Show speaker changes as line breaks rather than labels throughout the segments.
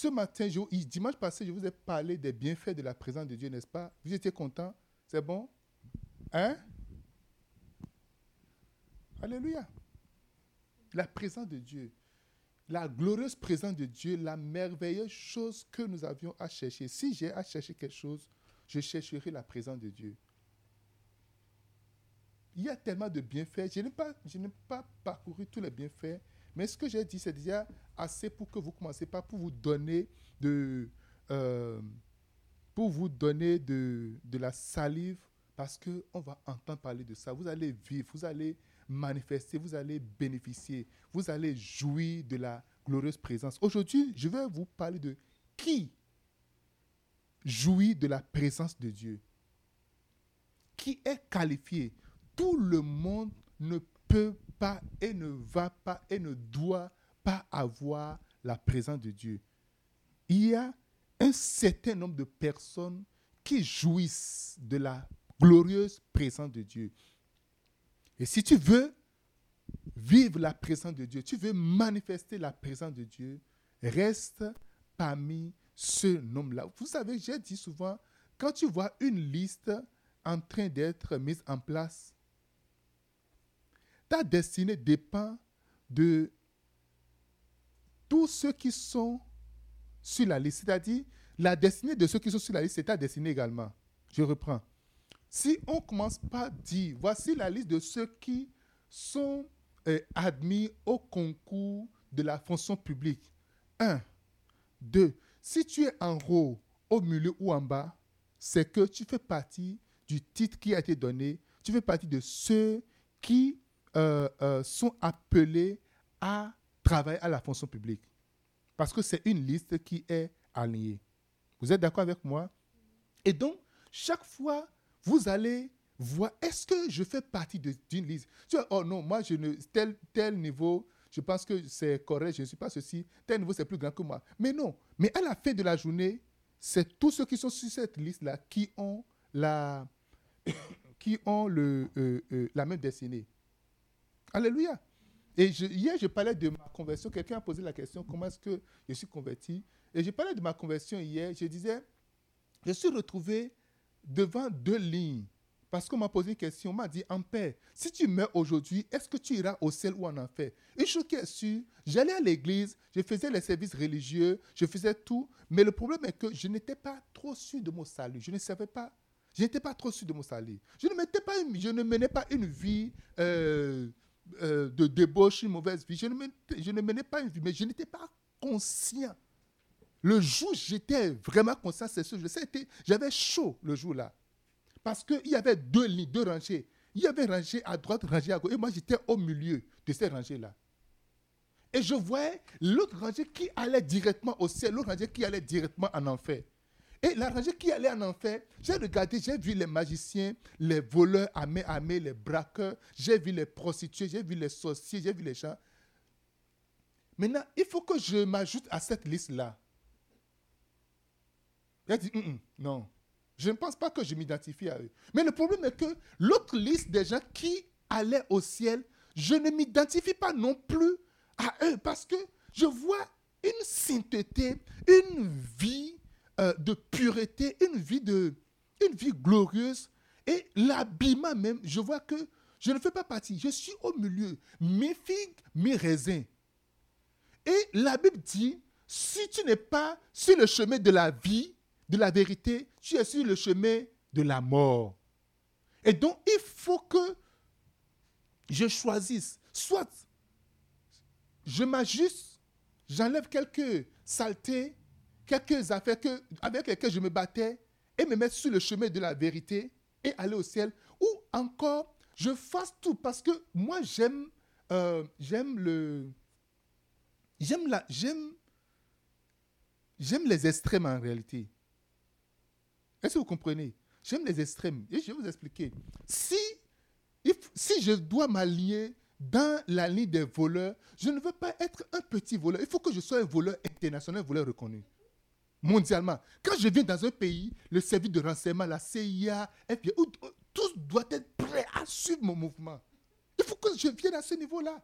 ce matin, je, dimanche passé, je vous ai parlé des bienfaits de la présence de Dieu, n'est-ce pas? Vous étiez content? C'est bon? Hein? Alléluia. La présence de Dieu. La glorieuse présence de Dieu, la merveilleuse chose que nous avions à chercher. Si j'ai à chercher quelque chose, je chercherai la présence de Dieu. Il y a tellement de bienfaits. Je n'ai pas, pas parcouru tous les bienfaits, mais ce que j'ai dit, c'est déjà assez pour que vous commencez pas pour vous donner de, euh, pour vous donner de, de la salive, parce qu'on va entendre parler de ça. Vous allez vivre, vous allez manifester, vous allez bénéficier, vous allez jouir de la glorieuse présence. Aujourd'hui, je vais vous parler de qui jouit de la présence de Dieu. Qui est qualifié. Tout le monde ne peut pas et ne va pas et ne doit pas avoir la présence de Dieu. Il y a un certain nombre de personnes qui jouissent de la glorieuse présence de Dieu. Et si tu veux vivre la présence de Dieu, tu veux manifester la présence de Dieu, reste parmi ce nombre-là. Vous savez, j'ai dit souvent, quand tu vois une liste en train d'être mise en place, ta destinée dépend de tous ceux qui sont sur la liste. C'est-à-dire, la destinée de ceux qui sont sur la liste, c'est ta destinée également. Je reprends. Si on commence par dire, voici la liste de ceux qui sont euh, admis au concours de la fonction publique. Un. Deux. Si tu es en haut, au milieu ou en bas, c'est que tu fais partie du titre qui a été donné. Tu fais partie de ceux qui euh, euh, sont appelés à travailler à la fonction publique. Parce que c'est une liste qui est alignée. Vous êtes d'accord avec moi? Et donc, chaque fois vous allez voir, est-ce que je fais partie d'une liste? Tu Oh non, moi, je ne, tel, tel niveau, je pense que c'est correct, je ne suis pas ceci, tel niveau, c'est plus grand que moi. Mais non, mais à la fin de la journée, c'est tous ceux qui sont sur cette liste-là qui ont la, qui ont le, euh, la même destinée. Alléluia. Et hier, je parlais de ma conversion. Quelqu'un a posé la question, comment est-ce que je suis converti? Et je parlais de ma conversion hier. Je disais, je suis retrouvé devant deux lignes. Parce qu'on m'a posé une question, on m'a dit, en paix, si tu meurs aujourd'hui, est-ce que tu iras au ciel ou en enfer? Une chose qui est sûre, j'allais à l'église, je faisais les services religieux, je faisais tout, mais le problème est que je n'étais pas trop sûr de mon salut. Je ne savais pas, je n'étais pas trop sûr de mon salut. Je ne, pas je ne menais pas une vie euh, euh, de débauche, une mauvaise vie. Je ne, menais, je ne menais pas une vie, mais je n'étais pas conscient le jour où j'étais vraiment conscient, c'est ce. J'avais chaud le jour-là. Parce qu'il y avait deux lignes, deux rangées. Il y avait rangée à droite, rangée à gauche. Et moi, j'étais au milieu de ces rangées-là. Et je voyais l'autre rangée qui allait directement au ciel, l'autre rangée qui allait directement en enfer. Et la rangée qui allait en enfer, j'ai regardé, j'ai vu les magiciens, les voleurs à main armée, les braqueurs, j'ai vu les prostituées, j'ai vu les sorciers, j'ai vu les gens. Maintenant, il faut que je m'ajoute à cette liste-là. Il a dit, non, je ne pense pas que je m'identifie à eux. Mais le problème est que l'autre liste des gens qui allaient au ciel, je ne m'identifie pas non plus à eux parce que je vois une sainteté, une vie euh, de pureté, une vie, de, une vie glorieuse. Et l'habillement même, je vois que je ne fais pas partie. Je suis au milieu. Mes figues, mes raisins. Et la Bible dit, si tu n'es pas sur le chemin de la vie, de la vérité, tu es sur le chemin de la mort. Et donc, il faut que je choisisse. Soit je m'ajuste, j'enlève quelques saletés, quelques affaires que, avec lesquelles je me battais et me mettre sur le chemin de la vérité et aller au ciel. Ou encore, je fasse tout parce que moi, j'aime euh, j'aime le... J'aime la... J'aime... J'aime les extrêmes en réalité. Est-ce que vous comprenez? J'aime les extrêmes. Et je vais vous expliquer. Si, si je dois m'allier dans la ligne des voleurs, je ne veux pas être un petit voleur. Il faut que je sois un voleur international, un voleur reconnu. Mondialement. Quand je viens dans un pays, le service de renseignement, la CIA, FBI, tous doivent être prêts à suivre mon mouvement. Il faut que je vienne à ce niveau-là.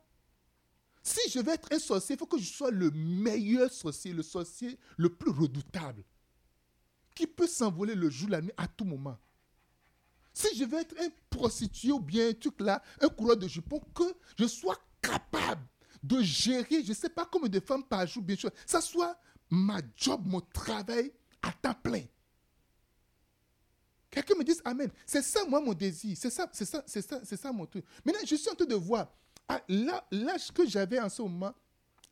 Si je veux être un sorcier, il faut que je sois le meilleur sorcier, le sorcier le plus redoutable, qui peut s'envoler le jour, la nuit, à tout moment. Si je veux être un prostitué ou bien un truc là, un coureur de jupons, que je sois capable de gérer, je ne sais pas combien de femmes par jour, bien sûr, ça soit ma job, mon travail à temps plein. Quelqu'un me dise Amen. C'est ça, moi, mon désir. C'est ça, c'est ça, c'est ça, c'est ça mon truc. Maintenant, je suis en train de voir. Ah, l'âge que j'avais en ce moment,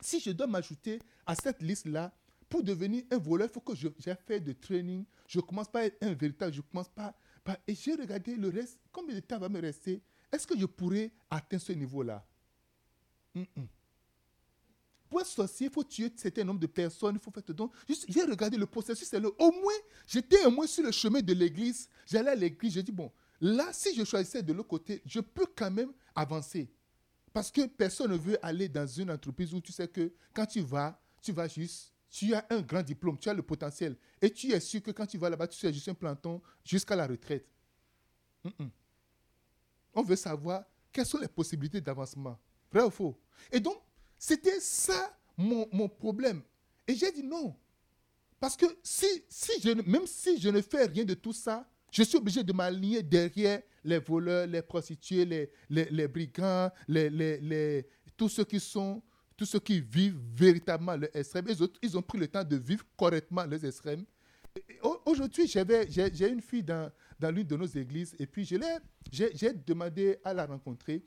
si je dois m'ajouter à cette liste-là, pour devenir un voleur, il faut que j'ai fait de training. Je commence pas à être un véritable, je commence pas. pas et j'ai regardé le reste, combien de temps va me rester? Est-ce que je pourrais atteindre ce niveau-là? Pour être sorcier, il faut tuer certain nombre de personnes, il faut faire donc. J'ai regardé le processus, c'est le. Au moins, j'étais au moins sur le chemin de l'église. J'allais à l'église, j'ai dit, bon, là, si je choisissais de l'autre côté, je peux quand même avancer. Parce que personne ne veut aller dans une entreprise où tu sais que quand tu vas, tu vas juste, tu as un grand diplôme, tu as le potentiel. Et tu es sûr que quand tu vas là-bas, tu es juste un planton jusqu'à la retraite. On veut savoir quelles sont les possibilités d'avancement. Vrai ou faux? Et donc, c'était ça mon, problème. Et j'ai dit non. Parce que si, si je, même si je ne fais rien de tout ça, je suis obligé de m'aligner derrière les voleurs, les prostituées, les, les, brigands, les, les, tous ceux qui sont, tous ceux qui vivent véritablement le extrême. Les autres, ils ont pris le temps de vivre correctement les extrêmes. Aujourd'hui, j'ai une fille dans, dans l'une de nos églises et puis j'ai demandé à la rencontrer.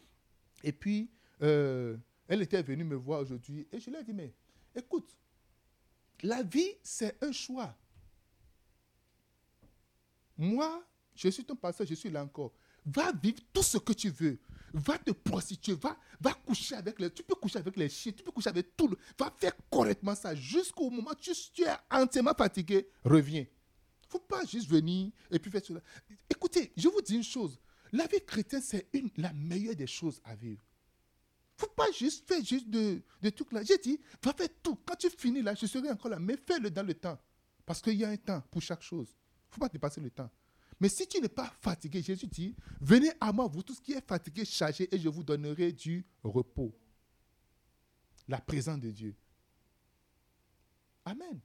Et puis, euh, elle était venue me voir aujourd'hui et je lui ai dit, mais écoute, la vie, c'est un choix. Moi, je suis ton pasteur, je suis là encore. Va vivre tout ce que tu veux. Va te prostituer, va, va coucher avec les... Tu peux coucher avec les chiens, tu peux coucher avec tout. Le, va faire correctement ça jusqu'au moment où tu, tu es entièrement fatigué. Reviens. Il ne faut pas juste venir et puis faire cela. Écoutez, je vous dis une chose. La vie chrétienne, c'est la meilleure des choses à vivre faut pas juste faire juste de, de trucs là. J'ai dit, va faire tout. Quand tu finis là, je serai encore là. Mais fais-le dans le temps. Parce qu'il y a un temps pour chaque chose. Il ne faut pas dépasser le temps. Mais si tu n'es pas fatigué, Jésus dit, venez à moi, vous tous qui êtes fatigués, chargés, et je vous donnerai du repos. La présence de Dieu. Amen.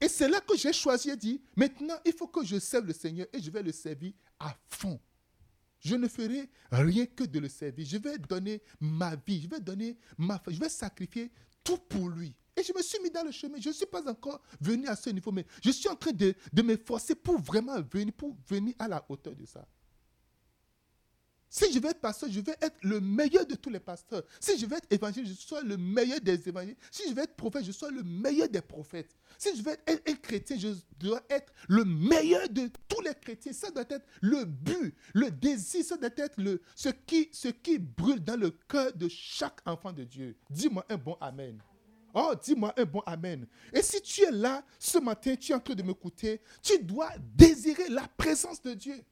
Et c'est là que j'ai choisi et dit, maintenant, il faut que je serve le Seigneur et je vais le servir à fond. Je ne ferai rien que de le servir. Je vais donner ma vie, je vais donner ma je vais sacrifier tout pour lui. Et je me suis mis dans le chemin. Je ne suis pas encore venu à ce niveau, mais je suis en train de, de m'efforcer pour vraiment venir, pour venir à la hauteur de ça. Si je veux être pasteur, je vais être le meilleur de tous les pasteurs. Si je veux être évangéliste, je sois le meilleur des évangélistes. Si je veux être prophète, je sois le meilleur des prophètes. Si je veux être un, chrétien, je dois être le meilleur de tous les chrétiens. Ça doit être le but, le désir, ça doit être ce, qui, ce qui brûle dans le cœur de chaque enfant de Dieu. Dis-moi un bon Amen. Oh, dis-moi un bon Amen. Et si tu es là ce matin, tu es en train de m'écouter, tu dois désirer la présence de Dieu.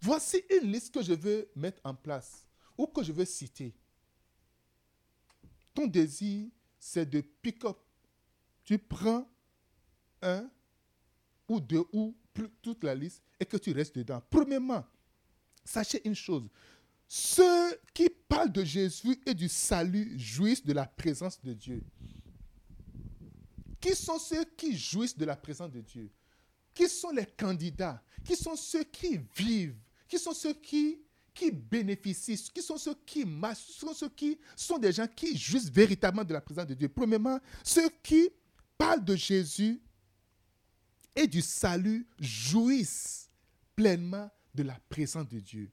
Voici une liste que je veux mettre en place ou que je veux citer. Ton désir, c'est de pick-up. Tu prends un ou deux ou toute la liste et que tu restes dedans. Premièrement, sachez une chose. Ceux qui parlent de Jésus et du salut jouissent de la présence de Dieu. Qui sont ceux qui jouissent de la présence de Dieu? Qui sont les candidats? Qui sont ceux qui vivent? Qui sont ceux qui, qui bénéficient, qui sont ceux qui marchent, sont ceux qui sont des gens qui jouissent véritablement de la présence de Dieu. Premièrement, ceux qui parlent de Jésus et du salut jouissent pleinement de la présence de Dieu.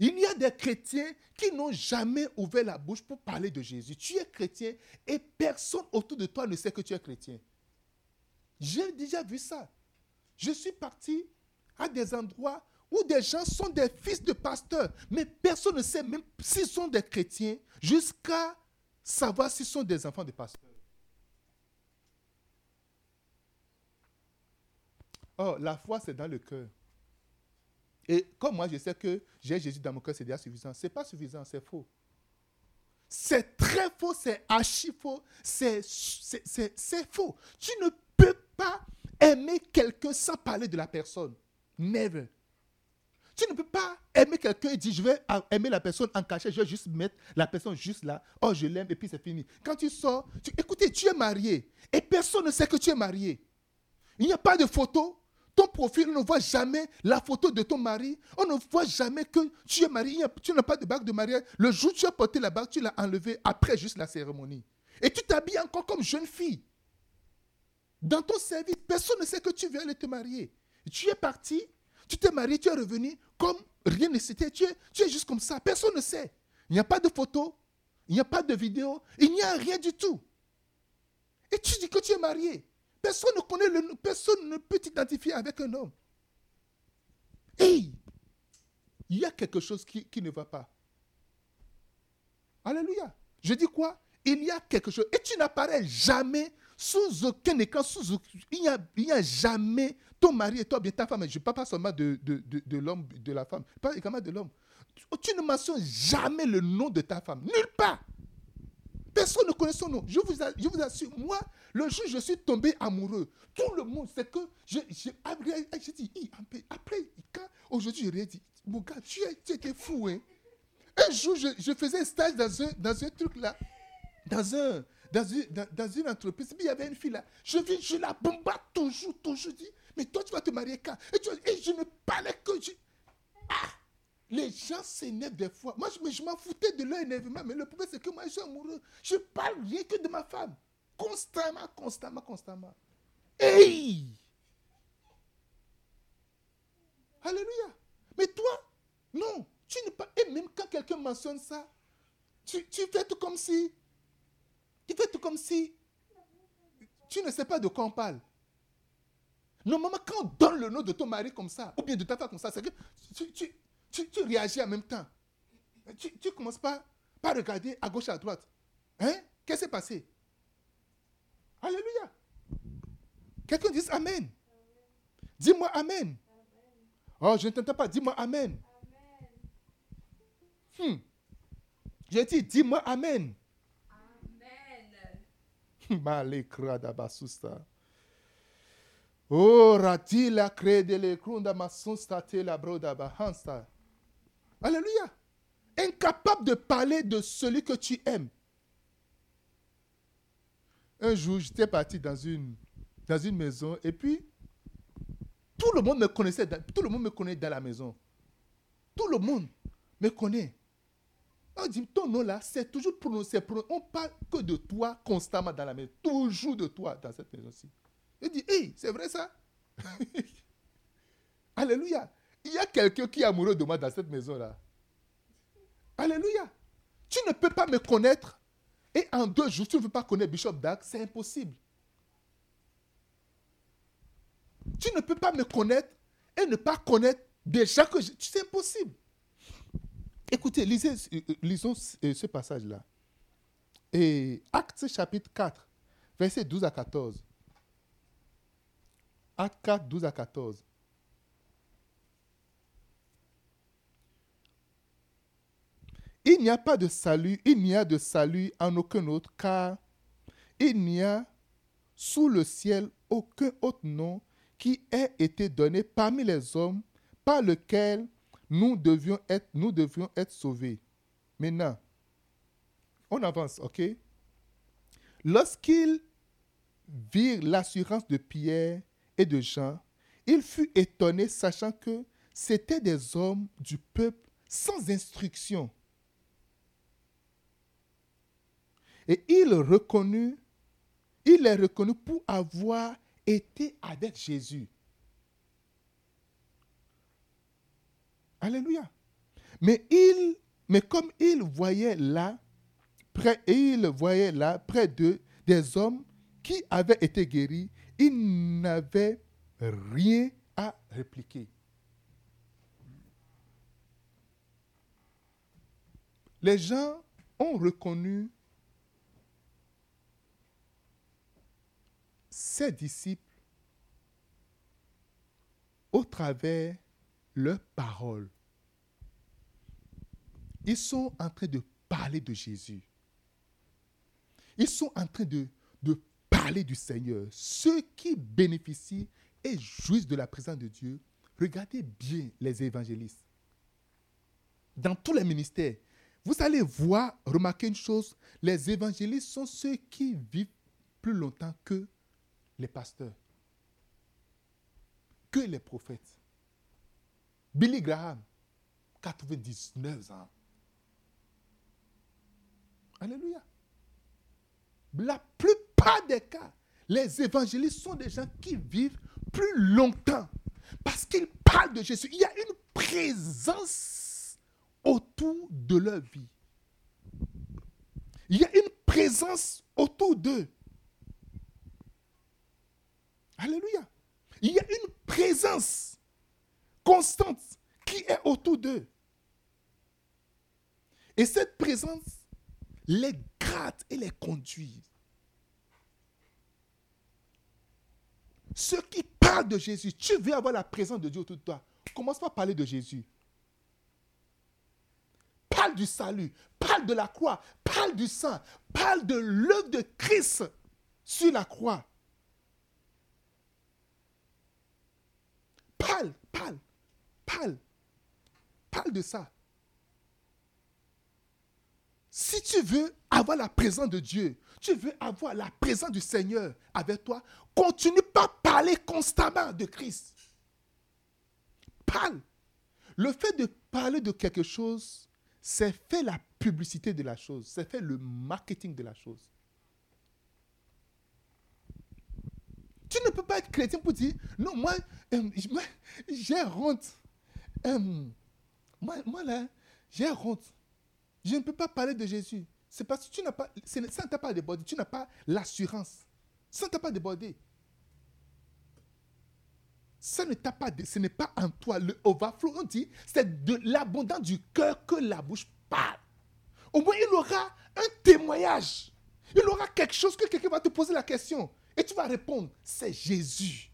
Il y a des chrétiens qui n'ont jamais ouvert la bouche pour parler de Jésus. Tu es chrétien et personne autour de toi ne sait que tu es chrétien. J'ai déjà vu ça. Je suis parti à des endroits où des gens sont des fils de pasteurs, mais personne ne sait même s'ils sont des chrétiens jusqu'à savoir s'ils sont des enfants de pasteurs. Oh, la foi, c'est dans le cœur. Et comme moi, je sais que j'ai Jésus dans mon cœur, c'est déjà suffisant. Ce n'est pas suffisant, c'est faux. C'est très faux, c'est archi faux, c'est faux. Tu ne peux pas aimer quelqu'un sans parler de la personne. Never. Tu ne peux pas aimer quelqu'un et dire je vais aimer la personne en cachet, je vais juste mettre la personne juste là. Oh, je l'aime et puis c'est fini. Quand tu sors, tu, écoutez, tu es marié et personne ne sait que tu es marié. Il n'y a pas de photo. Ton profil, on ne voit jamais la photo de ton mari. On ne voit jamais que tu es marié. Tu n'as pas de bague de mariage. Le jour où tu as porté la bague, tu l'as enlevée après juste la cérémonie. Et tu t'habilles encore comme jeune fille. Dans ton service, personne ne sait que tu viens aller te marier. Tu es parti, tu t'es marié, tu es revenu comme rien ne s'était. Tu es, tu es juste comme ça. Personne ne sait. Il n'y a pas de photo, il n'y a pas de vidéo, il n'y a rien du tout. Et tu dis que tu es marié. Personne ne connaît le personne ne peut t'identifier avec un homme. Hey, il y a quelque chose qui, qui ne va pas. Alléluia. Je dis quoi? Il y a quelque chose. Et tu n'apparais jamais sous aucun écran, sous il n'y a, a, jamais ton mari et toi, bien ta femme. Je ne parle pas seulement de, de, de, l'homme, de la femme, pas également de l'homme. Tu ne mentionnes jamais le nom de ta femme. Nulle part. Personne ne connaît son nom. Je vous, je assure, moi, le jour où je suis tombé amoureux, tout le monde sait que j'ai dit, après, aujourd'hui, je dit, mon gars, tu, tu étais fou, hein. Un jour, je, je faisais un stage dans un, dans un truc là, dans un, dans une, dans, une entreprise, il y avait une fille là. Je je la bombarde toujours, toujours. Je mais toi, tu vas te marier quand? Et, je ne parlais que. Je... Ah! Les gens s'énervent des fois. Moi, je, je m'en foutais de leur énervement, mais le problème, c'est que moi, je suis amoureux. Je parle rien que de ma femme. Constamment, constamment, constamment. Hey! Alléluia. Mais toi, non. Tu ne. Et même quand quelqu'un mentionne ça, tu, tu fais tout comme si tu fais tout comme si tu ne sais pas de quoi on parle. Normalement, quand on donne le nom de ton mari comme ça, ou bien de ta femme comme ça, c'est que tu, réagis en même temps. Tu ne commences pas par regarder à gauche, à droite. Hein? Qu'est-ce qui s'est passé? Alléluia. Quelqu'un dit Amen. Dis-moi Amen. Oh, je ne t'entends pas. Dis-moi Amen. Hmm. J'ai dit, dis-moi Amen. Oh, ratila credele krunda masusta la broda bahansta. Alléluia. Incapable de parler de celui que tu aimes. Un jour, j'étais parti dans une, dans une maison et puis tout le monde me connaissait, tout le monde me connaît dans la maison. Tout le monde me connaît. On dit, ton nom là, c'est toujours prononcé. On parle que de toi constamment dans la maison. Toujours de toi dans cette maison-ci. Il dit, hey, c'est vrai ça? Alléluia. Il y a quelqu'un qui est amoureux de moi dans cette maison-là. Alléluia. Tu ne peux pas me connaître et en deux jours, tu ne veux pas connaître Bishop Dag, c'est impossible. Tu ne peux pas me connaître et ne pas connaître déjà que C'est impossible. Écoutez, lisez, euh, lisons euh, ce passage-là. Et Actes chapitre 4, versets 12 à 14. Actes 4, 12 à 14. Il n'y a pas de salut, il n'y a de salut en aucun autre, car il n'y a sous le ciel aucun autre nom qui ait été donné parmi les hommes par lequel nous devions être, nous devions être sauvés. Maintenant, on avance, ok? Lorsqu'ils virent l'assurance de Pierre et de Jean, il fut étonné, sachant que c'étaient des hommes du peuple sans instruction. Et il reconnut, il les reconnut pour avoir été avec Jésus. Alléluia. Mais il, mais comme il voyait là, près, il voyait là, près d'eux, des hommes qui avaient été guéris, il n'avait rien à répliquer. Les gens ont reconnu ses disciples au travers leurs paroles. Ils sont en train de parler de Jésus. Ils sont en train de, de parler du Seigneur. Ceux qui bénéficient et jouissent de la présence de Dieu, regardez bien les évangélistes. dans tous les ministères, vous allez voir, remarquer une chose, les évangélistes sont ceux qui vivent plus longtemps que les pasteurs, que les prophètes. Billy Graham, 99 ans. Alléluia. La plupart des cas, les évangélistes sont des gens qui vivent plus longtemps parce qu'ils parlent de Jésus. Il y a une présence autour de leur vie. Il y a une présence autour d'eux. Alléluia. Il y a une présence constante qui est autour d'eux. Et cette présence les gratte et les conduit. Ceux qui parlent de Jésus, tu veux avoir la présence de Dieu autour de toi. Commence par parler de Jésus. Parle du salut, parle de la croix, parle du sang, parle de l'œuvre de Christ sur la croix. Parle, parle, parle, parle de ça. Si tu veux avoir la présence de Dieu, tu veux avoir la présence du Seigneur avec toi, continue pas à parler constamment de Christ. Parle. Le fait de parler de quelque chose, c'est fait la publicité de la chose, c'est fait le marketing de la chose. Tu ne peux pas être chrétien pour dire, non, moi, euh, j'ai honte. Euh, moi, là, j'ai honte. Je ne peux pas parler de Jésus. C'est parce que tu n'as pas, ça ne t'a pas débordé. Tu n'as pas l'assurance. Ça ne t'a pas débordé. Ça ne t'a pas, ce n'est pas en toi. Le overflow, on dit, c'est de l'abondance du cœur que la bouche parle. Au moins, il aura un témoignage. Il aura quelque chose que quelqu'un va te poser la question. Et tu vas répondre, c'est Jésus.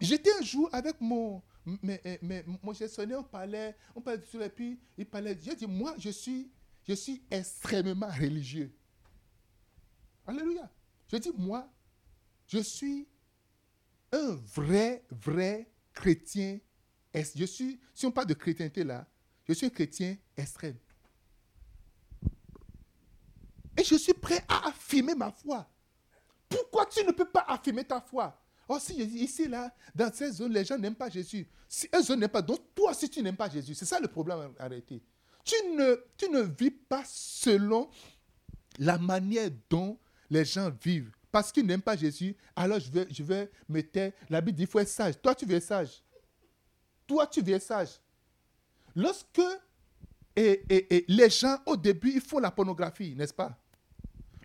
J'étais un jour avec mon, mais, eh, mais mon gestionnaire, on parlait, on parlait de et puis il parlait. J'ai dit, moi, je suis, je suis extrêmement religieux. Alléluia. Je dis, moi, je suis un vrai, vrai chrétien. Je suis, si on parle de chrétienté là, je suis un chrétien extrême. Et je suis prêt à affirmer ma foi. Pourquoi tu ne peux pas affirmer ta foi? Oh, si ici, là, dans ces zones, les gens n'aiment pas Jésus. Si eux n'aiment pas, donc toi aussi, tu n'aimes pas Jésus. C'est ça le problème, arrêtez. Tu ne, tu ne vis pas selon la manière dont les gens vivent. Parce qu'ils n'aiment pas Jésus, alors je vais, je me taire. La Bible dit qu'il faut être sage. Toi, tu veux sage. Toi, tu veux sage. Lorsque et, et, les gens, au début, ils font la pornographie, n'est-ce pas?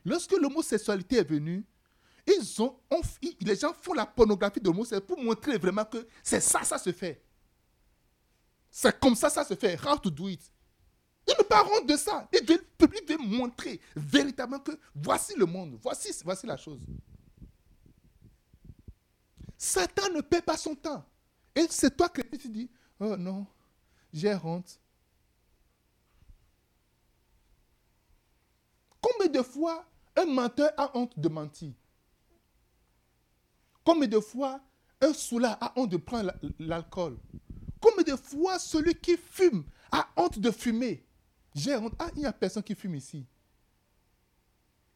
Lorsque l'homosexualité est venue, ils ont, les gens font la pornographie de Moses pour montrer vraiment que c'est ça, ça se fait. C'est comme ça, ça se fait. How to do it? Ils ne pas de ça. Ils veulent, montrer véritablement que voici le monde, voici, voici la chose. Satan ne paie pas son temps. Et c'est toi que tu dis, oh non, j'ai honte. Combien de fois un menteur a honte de mentir? Combien de fois un soulard a honte de prendre l'alcool? Combien de fois celui qui fume a honte de fumer? J'ai honte. Ah, il n'y a personne qui fume ici.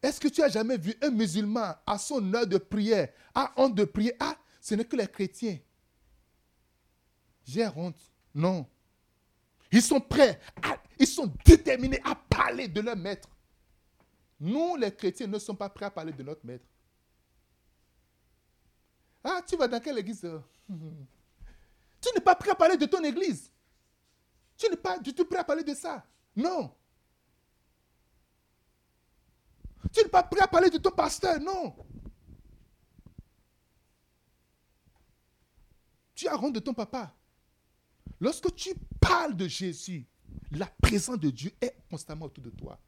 Est-ce que tu as jamais vu un musulman à son heure de prière a honte de prier? Ah, ce n'est que les chrétiens. J'ai honte. Non. Ils sont prêts, ils sont déterminés à parler de leur maître. Nous, les chrétiens, ne sommes pas prêts à parler de notre maître. Ah, tu vas dans quelle église Tu n'es pas prêt à parler de ton église. Tu n'es pas du tout prêt à parler de ça. Non. Tu n'es pas prêt à parler de ton pasteur. Non. Tu as honte de ton papa. Lorsque tu parles de Jésus, la présence de Dieu est constamment autour de toi.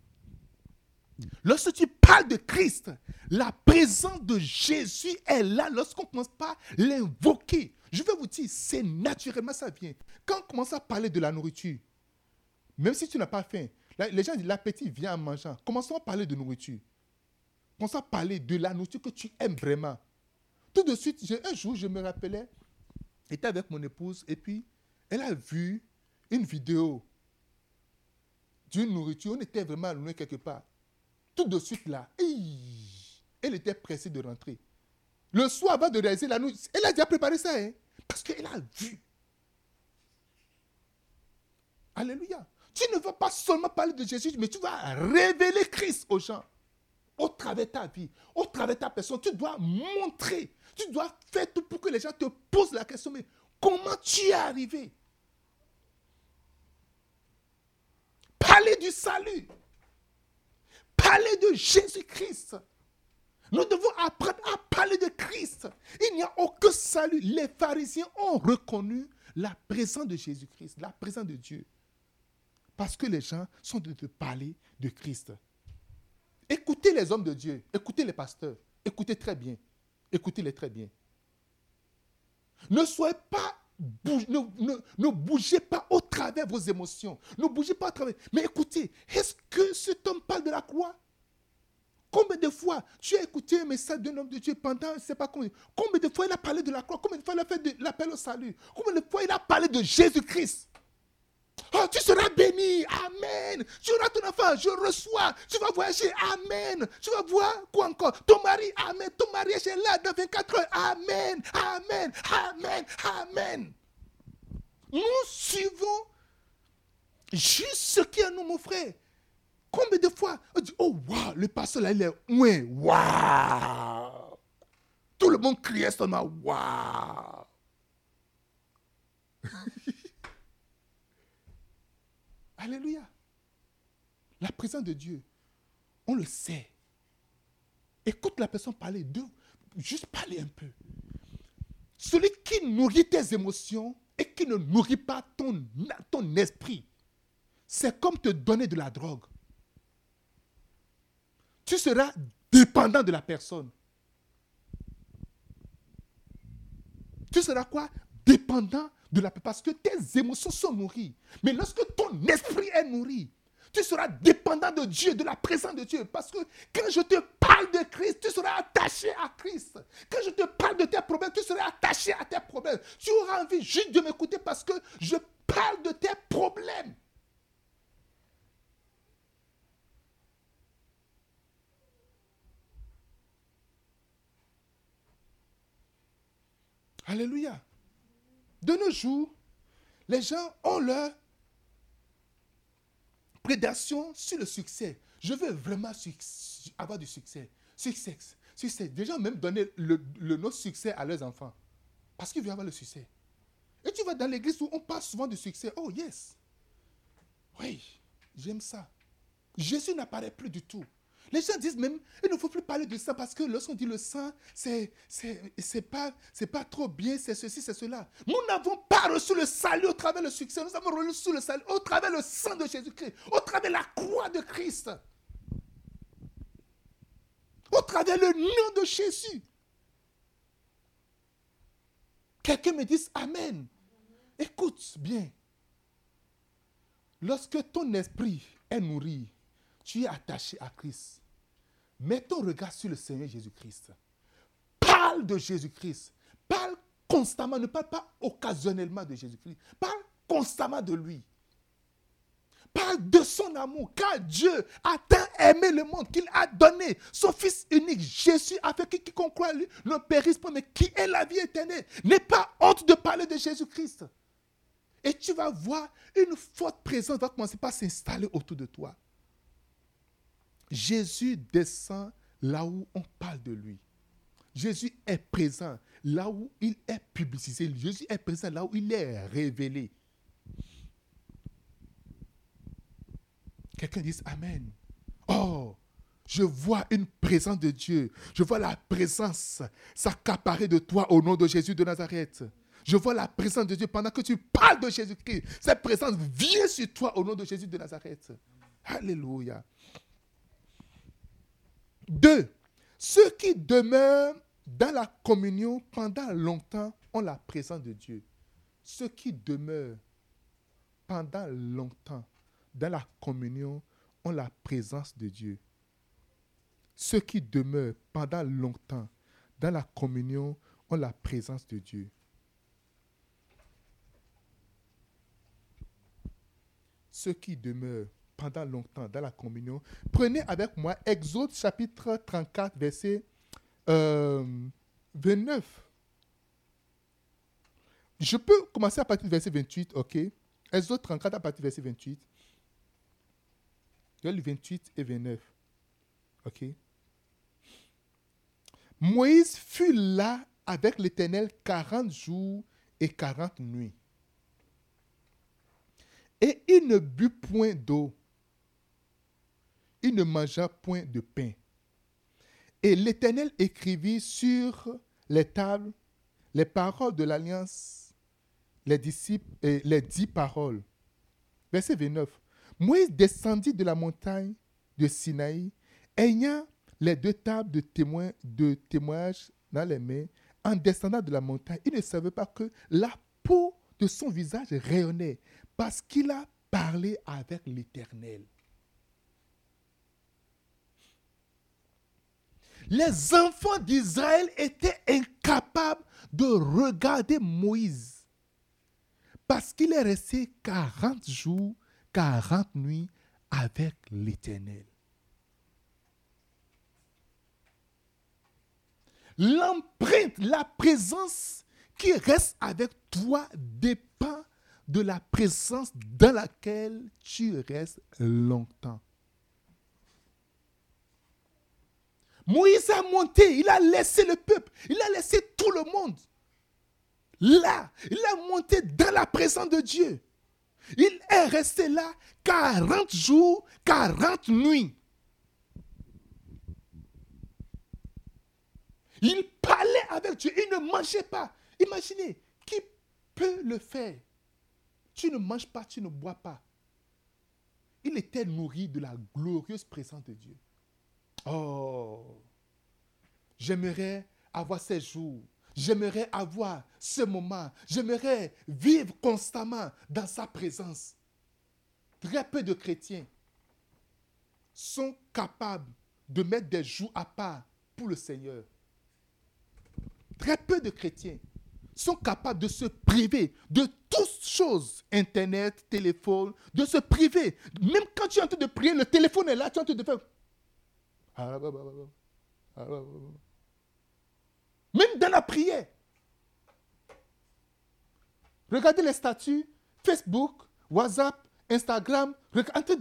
Lorsque tu parles de Christ, la présence de Jésus est là lorsqu'on ne commence pas l'invoquer. Je vais vous dire, c'est naturellement ça vient. Quand on commence à parler de la nourriture, même si tu n'as pas faim, les gens disent l'appétit vient en mangeant. Commençons à parler de nourriture. Commençons à parler de la nourriture que tu aimes vraiment. Tout de suite, un jour, je me rappelais, j'étais avec mon épouse et puis elle a vu une vidéo d'une nourriture. On était vraiment loin quelque part. Tout de suite là, elle était pressée de rentrer. Le soir avant de réaliser la nuit, elle a déjà préparé ça, hein, parce qu'elle a vu. Alléluia. Tu ne vas pas seulement parler de Jésus, mais tu vas révéler Christ aux gens. Au travers de ta vie, au travers de ta personne, tu dois montrer, tu dois faire tout pour que les gens te posent la question, mais comment tu es arrivé? Parler du salut. Parler de Jésus-Christ. Nous devons apprendre à parler de Christ. Il n'y a aucun salut. Les pharisiens ont reconnu la présence de Jésus-Christ, la présence de Dieu. Parce que les gens sont de parler de Christ. Écoutez les hommes de Dieu, écoutez les pasteurs, écoutez très bien, écoutez-les très bien. Ne soyez pas, ne, bougez pas au travers vos émotions, ne bougez pas au travers. Mais écoutez, est-ce que cet homme parle de la croix? Combien de fois tu as écouté un message d'un homme de Dieu pendant, je ne sais pas combien, combien de fois il a parlé de la croix, combien de fois il a fait l'appel au salut, combien de fois il a parlé de Jésus-Christ? Oh, tu seras béni. Amen. Tu auras ton enfant. Je reçois. Tu vas voyager. Amen. Tu vas voir quoi encore? Ton mari. Amen. Ton mariage est là dans 24 heures. Amen. Amen. Amen. Amen. Nous suivons juste ce qui est nous, mon frère. Combien de fois on dit, oh, waouh, le pasteur là, il est loin. Waouh. Tout le monde criait nom. Waouh. Alléluia. La présence de Dieu, on le sait. Écoute la personne parler, de, juste parler un peu. Celui qui nourrit tes émotions et qui ne nourrit pas ton, ton esprit, c'est comme te donner de la drogue. Tu seras dépendant de la personne. Tu seras quoi? Dépendant parce que tes émotions sont nourries. Mais lorsque ton esprit est nourri, tu seras dépendant de Dieu, de la présence de Dieu. Parce que quand je te parle de Christ, tu seras attaché à Christ. Quand je te parle de tes problèmes, tu seras attaché à tes problèmes. Tu auras envie juste de m'écouter parce que je parle de tes problèmes. Alléluia. De nos jours, les gens ont leur prédation sur le succès. Je veux vraiment avoir du succès. Succès. Succès. Des gens même donner le, le nom succès à leurs enfants. Parce qu'ils veulent avoir le succès. Et tu vas dans l'église où on parle souvent du succès. Oh yes. Oui, j'aime ça. Jésus n'apparaît plus du tout. Les gens disent même, il ne faut plus parler de ça parce que lorsqu'on dit le sang, c'est, pas, pas trop bien, c'est ceci, c'est cela. Nous n'avons pas reçu le salut au travers le succès, nous avons reçu le salut au travers le sang de Jésus-Christ, au travers la croix de Christ, au travers le nom de Jésus. Quelqu'un me dise Amen. Écoute bien. Lorsque ton esprit est nourri, tu es attaché à Christ. Mets ton regard sur le Seigneur Jésus-Christ. Parle de Jésus-Christ. Parle constamment, ne parle pas occasionnellement de Jésus-Christ. Parle constamment de lui. Parle de son amour, car Dieu a tant aimé le monde qu'il a donné son Fils unique, Jésus, afin que quiconque croit lui ne périsse pas, mais qui est la vie éternelle. N'aie pas honte de parler de Jésus-Christ. Et tu vas voir une forte présence va commencer par s'installer autour de toi. Jésus descend là où on parle de lui. Jésus est présent là où il est publicisé. Jésus est présent là où il est révélé. Quelqu'un dit Amen. Oh, je vois une présence de Dieu. Je vois la présence s'accaparer de toi au nom de Jésus de Nazareth. Je vois la présence de Dieu pendant que tu parles de Jésus-Christ. Cette présence vient sur toi au nom de Jésus de Nazareth. Alléluia. Deux, ceux qui demeurent dans la communion pendant longtemps ont la présence de Dieu. Ceux qui demeurent pendant longtemps dans la communion ont la présence de Dieu. Ceux qui demeurent pendant longtemps dans la communion ont la présence de Dieu. ceux qui demeurent pendant longtemps dans la communion, prenez avec moi Exode chapitre 34, verset 29. Euh, Je peux commencer à partir du verset 28, ok? Exode 34 à partir du verset 28. Le 28 et 29. Ok? Moïse fut là avec l'Éternel 40 jours et 40 nuits. Et il ne but point d'eau. Il ne mangea point de pain. Et l'Éternel écrivit sur les tables les paroles de l'alliance, les disciples les dix paroles. Verset 29. Moïse descendit de la montagne de Sinaï, ayant les deux tables de, de témoignage dans les mains, en descendant de la montagne, il ne savait pas que la peau de son visage rayonnait parce qu'il a parlé avec l'Éternel. Les enfants d'Israël étaient incapables de regarder Moïse parce qu'il est resté 40 jours, 40 nuits avec l'Éternel. L'empreinte, la présence qui reste avec toi dépend de la présence dans laquelle tu restes longtemps. Moïse a monté, il a laissé le peuple, il a laissé tout le monde. Là, il a monté dans la présence de Dieu. Il est resté là 40 jours, 40 nuits. Il parlait avec Dieu, il ne mangeait pas. Imaginez, qui peut le faire? Tu ne manges pas, tu ne bois pas. Il était nourri de la glorieuse présence de Dieu. Oh, j'aimerais avoir ces jours. J'aimerais avoir ce moment. J'aimerais vivre constamment dans sa présence. Très peu de chrétiens sont capables de mettre des jours à part pour le Seigneur. Très peu de chrétiens sont capables de se priver de toutes choses, Internet, téléphone, de se priver. Même quand tu es en train de prier, le téléphone est là, tu es en train de faire... Même dans la prière. Regardez les statuts, Facebook, WhatsApp, Instagram, en train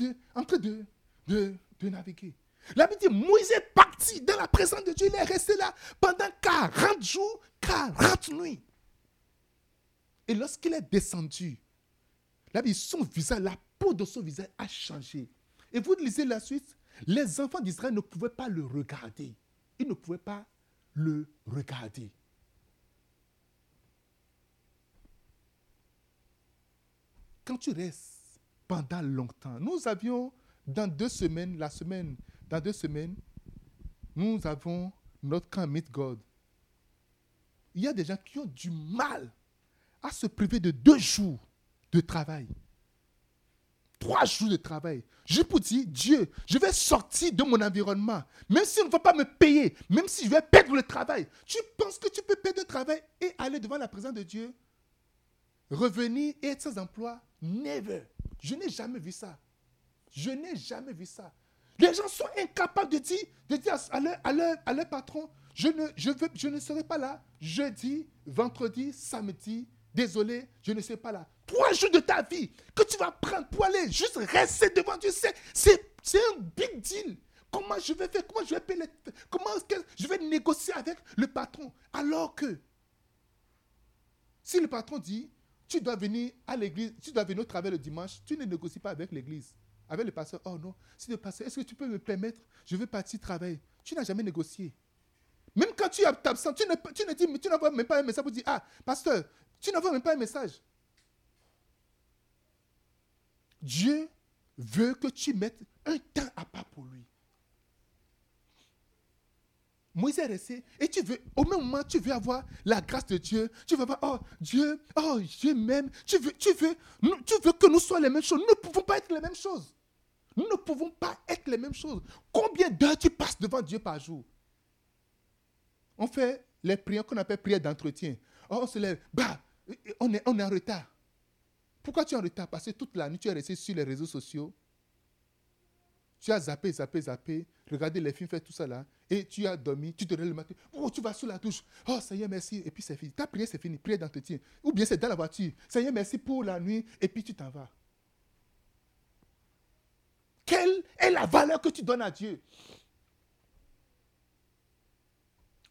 de, de, de naviguer. La Bible dit, Moïse est parti dans la présence de Dieu. Il est resté là pendant 40 jours, 40 nuits. Et lorsqu'il est descendu, la Bible, son visage, la peau de son visage a changé. Et vous lisez la suite, les enfants d'Israël ne pouvaient pas le regarder. Ils ne pouvaient pas le regarder. Quand tu restes pendant longtemps, nous avions dans deux semaines, la semaine, dans deux semaines, nous avons notre camp Meet God. Il y a des gens qui ont du mal à se priver de deux jours de travail trois jours de travail. Je peux dire, Dieu, je vais sortir de mon environnement. Même si on ne va pas me payer, même si je vais perdre le travail. Tu penses que tu peux perdre le travail et aller devant la présence de Dieu? Revenir et être sans emploi? Never. Je n'ai jamais vu ça. Je n'ai jamais vu ça. Les gens sont incapables de dire, de dire à, leur, à, leur, à leur patron, je ne, je, veux, je ne serai pas là jeudi, vendredi, samedi, désolé, je ne serai pas là trois jours de ta vie que tu vas prendre pour aller juste rester devant Dieu, c'est un big deal. Comment je vais faire? Comment je vais payer Comment je vais négocier avec le patron? Alors que, si le patron dit, tu dois venir à l'église, tu dois venir au travail le dimanche, tu ne négocies pas avec l'église. Avec le pasteur, oh non, si le pasteur, est-ce que tu peux me permettre, je veux partir travailler. Tu n'as jamais négocié. Même quand tu es absent, tu ne, tu ne dis, tu n'envoies même pas un message pour dire, ah, pasteur, tu n'envoies même pas un message. Dieu veut que tu mettes un temps à part pour lui. Moïse est resté et tu veux, au même moment, tu veux avoir la grâce de Dieu. Tu veux avoir, oh Dieu, oh Dieu m'aime. Tu veux, que nous soyons les mêmes choses. Nous ne pouvons pas être les mêmes choses. Nous ne pouvons pas être les mêmes choses. Combien d'heures tu passes devant Dieu par jour? On fait les prières qu'on appelle prières d'entretien. Oh, on se lève, bah, on on est en retard. Pourquoi tu es en retard? Parce que toute la nuit, tu es resté sur les réseaux sociaux. Tu as zappé, zappé, zappé, regardé les films, fait tout ça là, et tu as dormi, tu te le matin, oh, tu vas sous la douche, oh Seigneur, merci, et puis c'est fini. Ta prière, c'est fini, prière d'entretien. Ou bien c'est dans la voiture, Seigneur, merci pour la nuit, et puis tu t'en vas. Quelle est la valeur que tu donnes à Dieu?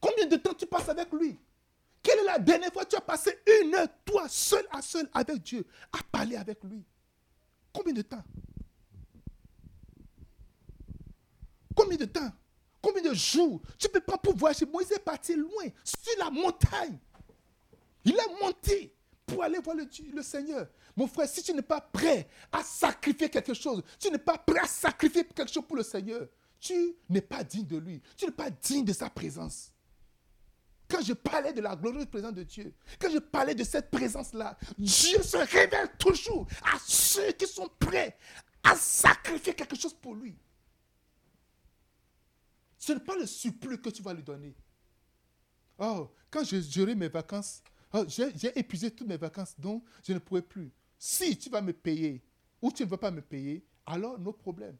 Combien de temps tu passes avec lui? Quelle est la dernière fois que tu as passé une heure, toi, seul à seul avec Dieu, à parler avec lui? Combien de temps? Combien de temps? Combien de jours? Tu peux pas pouvoir voyager. Moïse est parti loin, sur la montagne. Il est monté pour aller voir le, le Seigneur. Mon frère, si tu n'es pas prêt à sacrifier quelque chose, tu n'es pas prêt à sacrifier quelque chose pour le Seigneur, tu n'es pas digne de lui. Tu n'es pas digne de sa présence. Quand je parlais de la glorieuse présence de Dieu, quand je parlais de cette présence-là, Dieu se révèle toujours à ceux qui sont prêts à sacrifier quelque chose pour lui. Ce n'est pas le surplus que tu vas lui donner. Oh, quand j'aurai mes vacances, oh, j'ai épuisé toutes mes vacances, donc je ne pourrai plus. Si tu vas me payer ou tu ne veux pas me payer, alors nos problèmes.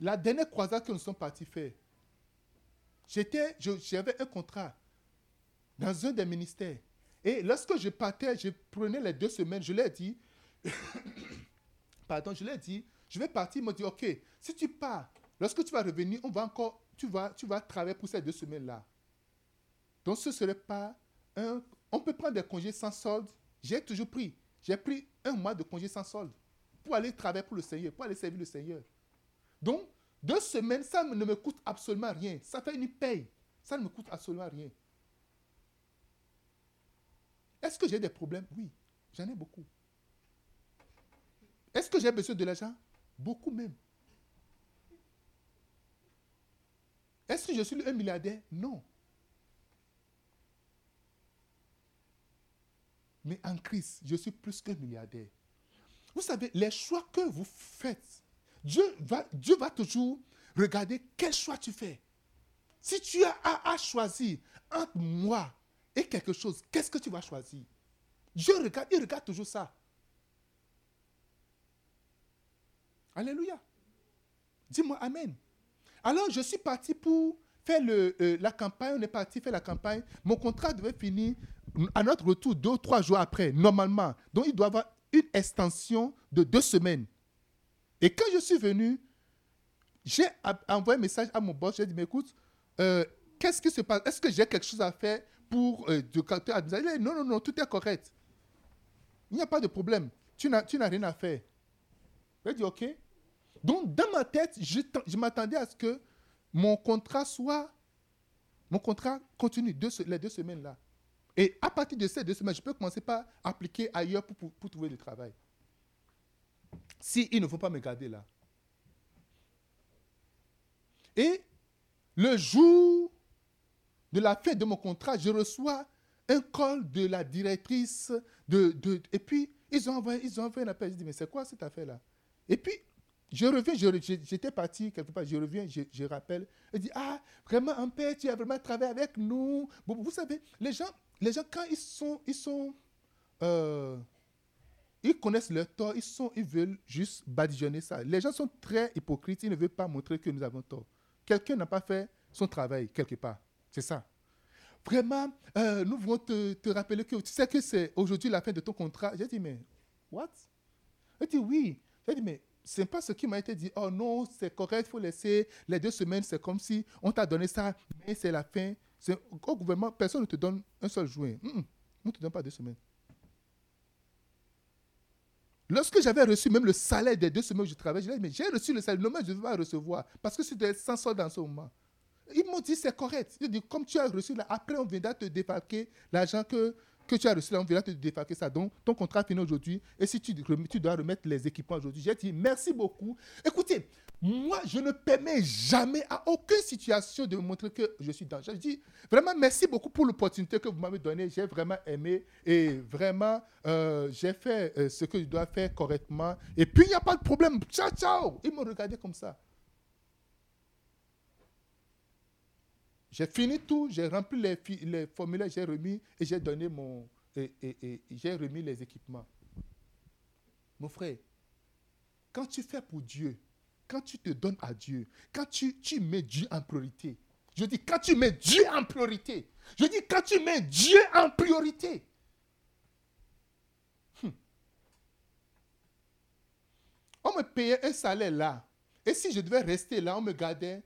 La dernière croisade que nous sommes partis faire, j'avais un contrat dans un des ministères. Et lorsque je partais, je prenais les deux semaines, je ai dit, pardon, je ai dit, je vais partir. Il m'a dit, OK, si tu pars, lorsque tu vas revenir, on va encore, tu vas, tu vas travailler pour ces deux semaines-là. Donc, ce ne serait pas un... On peut prendre des congés sans solde. J'ai toujours pris. J'ai pris un mois de congé sans solde pour aller travailler pour le Seigneur, pour aller servir le Seigneur. Donc, deux semaines, ça ne me coûte absolument rien. Ça fait une paye. Ça ne me coûte absolument rien. Est-ce que j'ai des problèmes? Oui, j'en ai beaucoup. Est-ce que j'ai besoin de l'argent? Beaucoup même. Est-ce que je suis un milliardaire? Non. Mais en Christ, je suis plus qu'un milliardaire. Vous savez, les choix que vous faites, Dieu va, toujours regarder quel choix tu fais. Si tu as à, choisir entre moi et quelque chose, qu'est-ce que tu vas choisir? Dieu regarde, il regarde toujours ça. Alléluia. Dis-moi Amen. Alors, je suis parti pour faire euh, la campagne. On est parti faire la campagne. Mon contrat devait finir à notre retour deux ou trois jours après, normalement. Donc, il doit avoir une extension de deux semaines. Et quand je suis venu, j'ai envoyé un message à mon boss. J'ai dit, mais écoute, euh, qu'est-ce qui se passe? Est-ce que j'ai quelque chose à faire pour euh, de caractère dit, non, non, non, tout est correct. Il n'y a pas de problème. Tu n'as rien à faire. J'ai dit, OK. Donc, dans ma tête, je, je m'attendais à ce que mon contrat soit. Mon contrat continue les deux semaines-là. Et à partir de ces deux semaines, je peux commencer par appliquer ailleurs pour, pour, trouver du travail. Si ne faut pas me garder là. Et le jour de la fin de mon contrat, je reçois un call de la directrice. De, de, et puis, ils ont, envoyé, ils ont envoyé un appel. Je dis, mais c'est quoi cette affaire-là? Et puis, je reviens, j'étais parti quelque part, je reviens, je, rappelle. Elle dit, ah, vraiment, un père, tu as vraiment travaillé avec nous. vous savez, les gens, les gens quand ils sont, ils sont, euh, ils connaissent leur tort, ils, sont, ils veulent juste badigeonner ça. Les gens sont très hypocrites, ils ne veulent pas montrer que nous avons tort. Quelqu'un n'a pas fait son travail quelque part. C'est ça. Vraiment, euh, nous voulons te, rappeler que tu sais que c'est aujourd'hui la fin de ton contrat. J'ai dit, mais, what? Elle dit, oui. J'ai dit, mais c'est pas ce qui m'a été dit. Oh non, c'est correct, il faut laisser les deux semaines. C'est comme si on t'a donné ça, mais c'est la fin. Au gouvernement, personne ne te donne un seul joint. on ne te donne pas deux semaines. Lorsque j'avais reçu même le salaire des deux semaines où je travaillais, j'ai dit, mais j'ai reçu le salaire, normalement je ne vais pas recevoir parce que c'était sans solde dans ce moment. Ils m'ont dit, c'est correct. Je dis, comme tu as reçu, là, après on viendra te débarquer l'argent que que tu as reçu là, on verra te défaquer ça. Donc, ton contrat finit aujourd'hui. Et si tu, tu dois remettre les équipements aujourd'hui, j'ai dit merci beaucoup. Écoutez, moi, je ne permets jamais à aucune situation de me montrer que je suis dans. Je dis vraiment merci beaucoup pour l'opportunité que vous m'avez donnée. J'ai vraiment aimé et vraiment, euh, j'ai fait euh, ce que je dois faire correctement. Et puis, il n'y a pas de problème. Ciao, ciao. Ils m'ont regardé comme ça. J'ai fini tout, j'ai rempli les, formulaires, j'ai remis et j'ai donné mon, et, j'ai remis les équipements. Mon frère, quand tu fais pour Dieu, quand tu te donnes à Dieu, quand tu, tu mets Dieu en priorité, je dis quand tu mets Dieu en priorité, je dis quand tu mets Dieu en priorité, hmm. on me payait un salaire là. Et si je devais rester là, on me gardait.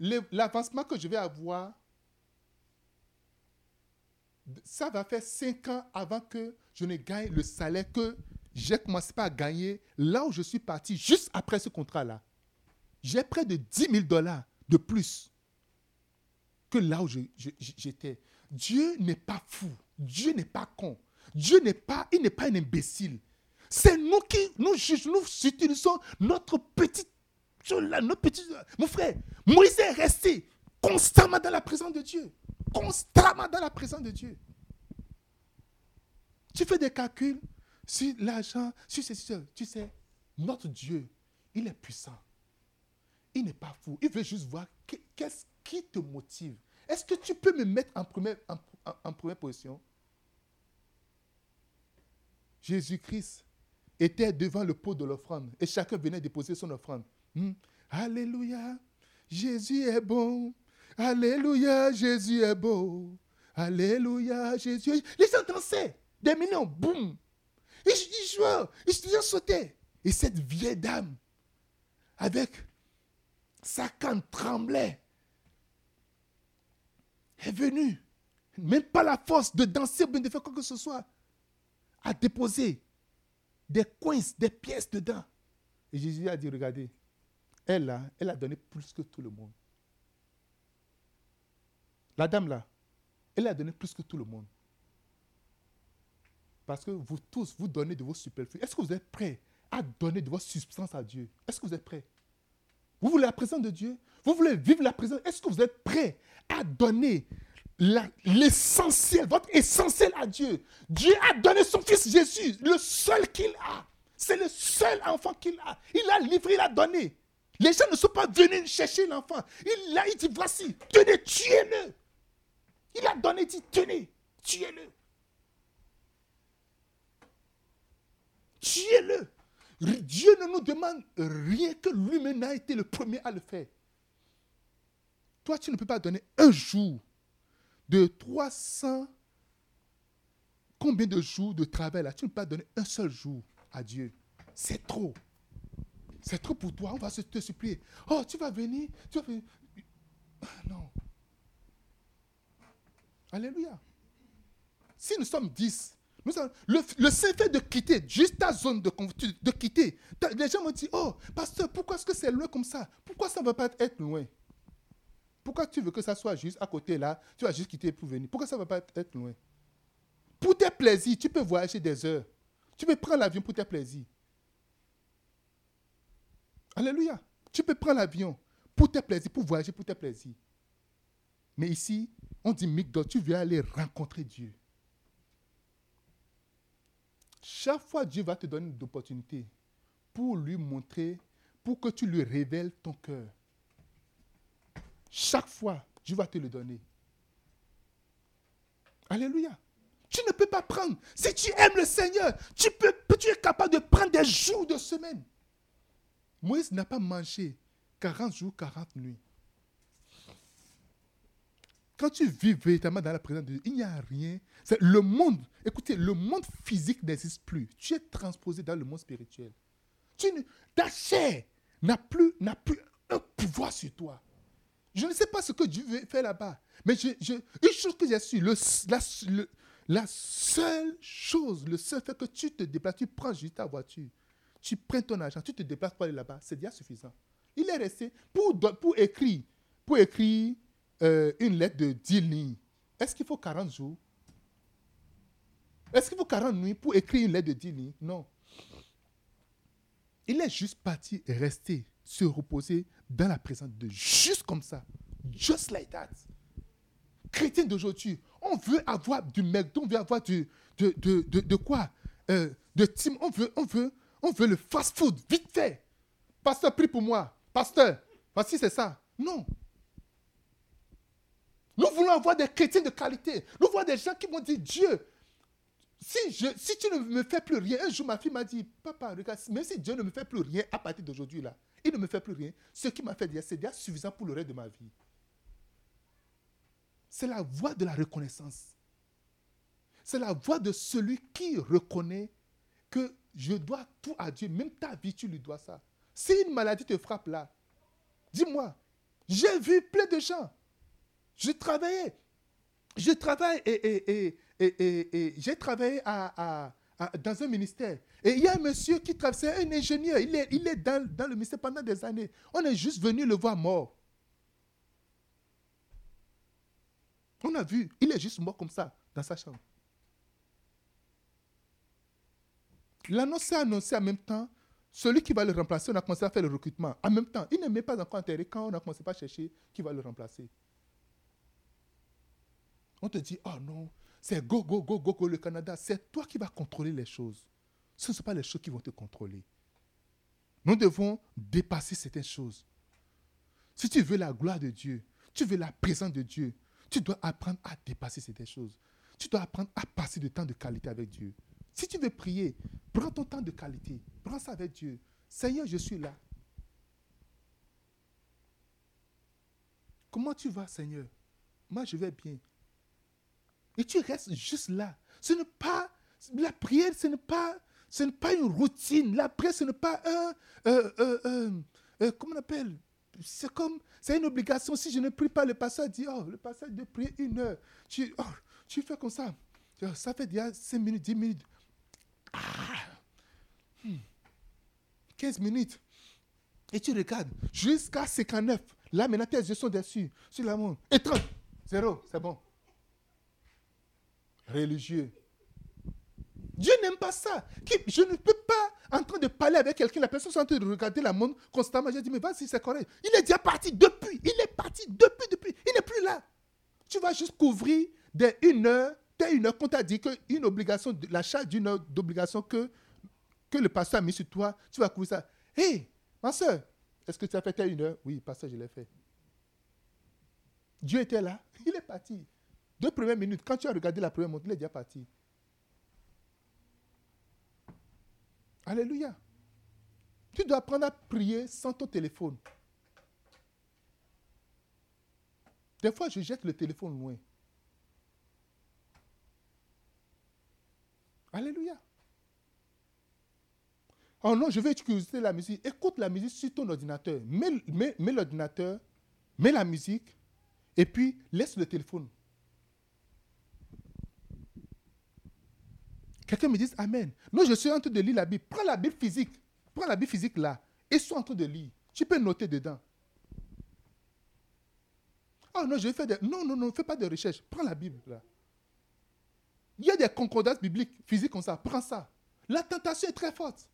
L'avancement que je vais avoir, ça va faire cinq ans avant que je ne gagne le salaire que j'ai commencé à gagner là où je suis parti, juste après ce contrat-là. J'ai près de 10 000 dollars de plus que là où j'étais. Dieu n'est pas fou. Dieu n'est pas con. Dieu n'est pas, il n'est pas un imbécile. C'est nous qui, nous, nous utilisons notre petite, petit, mon frère, Moïse est resté constamment dans la présence de Dieu. Constamment dans la présence de Dieu. Tu fais des calculs sur l'argent, sur ceci, tu sais, notre Dieu, il est puissant. Il n'est pas fou. Il veut juste voir qu'est-ce qui te motive. Est-ce que tu peux me mettre en en, première position? Jésus-Christ était devant le pot de l'offrande et chacun venait déposer son offrande. Hmm. Alléluia, Jésus est bon. Alléluia, Jésus est beau. Alléluia, Jésus. Les gens dansaient. Des millions, boum. Ils, ils jouaient, ils sautaient. Et cette vieille dame, avec sa canne tremblait, est venue. Même pas la force de danser ou de faire quoi que ce soit. A déposé des coins, des pièces dedans. Et Jésus a dit, regardez, elle, a, elle a donné plus que tout le monde. La dame là, elle a donné plus que tout le monde. Parce que vous tous, vous donnez de vos superflus. Est-ce que vous êtes prêts à donner de votre substance à Dieu? Est-ce que vous êtes prêts? Vous voulez la présence de Dieu? Vous voulez vivre la présence? Est-ce que vous êtes prêts à donner l'essentiel, votre essentiel à Dieu? Dieu a donné son fils Jésus, le seul qu'il a. C'est le seul enfant qu'il a. Il a livré, il a donné. Les gens ne sont pas venus chercher l'enfant. Il l'a, dit voici, tenez, tuez-le. Il a donné, dit tenez, tuez-le. Tuez-le. Dieu ne nous demande rien que lui-même a été le premier à le faire. Toi, tu ne peux pas donner un jour de 300. Combien de jours de travail là? Tu ne peux pas donner un seul jour à Dieu. C'est trop. C'est trop pour toi. On va te supplier. Oh, tu vas venir. Tu vas venir. Non. Alléluia. Si nous sommes dix, le, le fait de quitter, juste ta zone de, de quitter, les gens m'ont dit, oh, pasteur, pourquoi est-ce que c'est loin comme ça? Pourquoi ça ne va pas être loin? Pourquoi tu veux que ça soit juste à côté là? Tu vas juste quitter pour venir. Pourquoi ça ne va pas être loin? Pour tes plaisirs, tu peux voyager des heures. Tu peux prendre l'avion pour tes plaisirs. Alléluia. Tu peux prendre l'avion pour tes plaisirs, pour voyager pour tes plaisirs. Mais ici, on dit Migdol, tu veux aller rencontrer Dieu. Chaque fois, Dieu va te donner une opportunité pour lui montrer, pour que tu lui révèles ton cœur. Chaque fois, Dieu va te le donner. Alléluia. Tu ne peux pas prendre. Si tu aimes le Seigneur, tu, peux, tu es capable de prendre des jours de semaine. Moïse n'a pas mangé 40 jours, 40 nuits. Quand tu vis véritablement dans la présence de Dieu, il n'y a rien. Le monde, écoutez, le monde physique n'existe plus. Tu es transposé dans le monde spirituel. Tu ta chair n'a plus, plus un pouvoir sur toi. Je ne sais pas ce que Dieu fait là-bas. Mais une chose que j'ai su, la, seule chose, le seul fait que tu te déplaces, tu prends juste ta voiture, tu prends ton argent, tu te déplaces pour aller là-bas, c'est déjà suffisant. Il est resté pour, pour écrire, pour écrire euh, une lettre de 10 lignes, est-ce qu'il faut 40 jours? Est-ce qu'il faut 40 nuits pour écrire une lettre de 10 lignes? Non. Il est juste parti rester, se reposer dans la présence de juste comme ça. Just like that. Chrétien d'aujourd'hui, on veut avoir du McDo, on veut avoir du, de, de, de, quoi? Euh, De team, on veut, on, veut, on veut le fast-food, vite fait. Pasteur, prie pour moi. Pasteur, voici c'est ça. Non. Nous voulons avoir des chrétiens de qualité. Nous voulons des gens qui vont dire Dieu, si, je, tu ne me fais plus rien, un jour ma fille m'a dit, papa, regarde, même si Dieu ne me fait plus rien à partir d'aujourd'hui il ne me fait plus rien, ce qui m'a fait dire, c'est déjà suffisant pour le reste de ma vie. C'est la voix de la reconnaissance. C'est la voix de celui qui reconnaît que je dois tout à Dieu, même ta vie, tu lui dois ça. Si une maladie te frappe là, dis-moi, j'ai vu plein de gens. Je travaillais. Je travaille et, et, j'ai travaillé à, dans un ministère. Et il y a un monsieur qui travaille, un ingénieur. Il est, il est dans, dans le ministère pendant des années. On est juste venu le voir mort. On a vu, il est juste mort comme ça, dans sa chambre. L'annonce s'est annoncé en même temps. Celui qui va le remplacer, on a commencé à faire le recrutement. En même temps, il n'est pas encore enterré quand on a commencé à chercher qui va le remplacer. On te dit, oh non, c'est go, go, go, go, go, le Canada. C'est toi qui vas contrôler les choses. Ce ne sont pas les choses qui vont te contrôler. Nous devons dépasser certaines choses. Si tu veux la gloire de Dieu, tu veux la présence de Dieu, tu dois apprendre à dépasser certaines choses. Tu dois apprendre à passer du temps de qualité avec Dieu. Si tu veux prier, prends ton temps de qualité. Prends ça avec Dieu. Seigneur, je suis là. Comment tu vas, Seigneur? Moi, je vais bien. Et tu restes juste là. Ce n'est pas la prière, ce n'est pas, ce n'est pas une routine. La prière, ce n'est pas un, euh, euh, euh, comment on appelle? C'est comme, c'est une obligation. Si je ne prie pas, le pasteur dit, oh, le pasteur de prier une heure. Tu, oh, tu fais comme ça. Ça fait déjà 5 minutes, 10 minutes. 15 hmm. minutes. Et tu regardes jusqu'à 59. Là, maintenant, tes yeux sont dessus, sur la montre. Et 30. Zéro, c'est bon religieux. Dieu n'aime pas ça. Je ne peux pas en train de parler avec quelqu'un, la personne est en train de regarder la montre constamment. J'ai dit, mais vas-y, c'est correct. Il est déjà parti depuis. Il est parti depuis, depuis. Il n'est plus là. Tu vas juste couvrir des une heure, dès une heure qu'on t'a dit qu'une obligation, la d'une heure d'obligation que, que le pasteur a mis sur toi, tu vas couvrir ça. Hé, ma soeur, est-ce que tu as fait une heure Oui, pasteur, je l'ai fait. Dieu était là. Il est parti. Deux premières minutes, quand tu as regardé la première montre, il est déjà parti. Alléluia. Tu dois apprendre à prier sans ton téléphone. Des fois, je jette le téléphone loin. Alléluia. Oh non, je vais utiliser la musique. Écoute la musique sur ton ordinateur. mets l'ordinateur, mets la musique, et puis laisse le téléphone. Quelqu'un me dit Amen. Non, je suis en train de lire la Bible. Prends la Bible physique. Prends la Bible physique là. Et sois en train de lire. Tu peux noter dedans. Oh non, je vais faire des. Non, non, non, fais pas de recherche. Prends la Bible là. Il y a des concordances bibliques physiques comme ça. Prends ça. La tentation est très forte.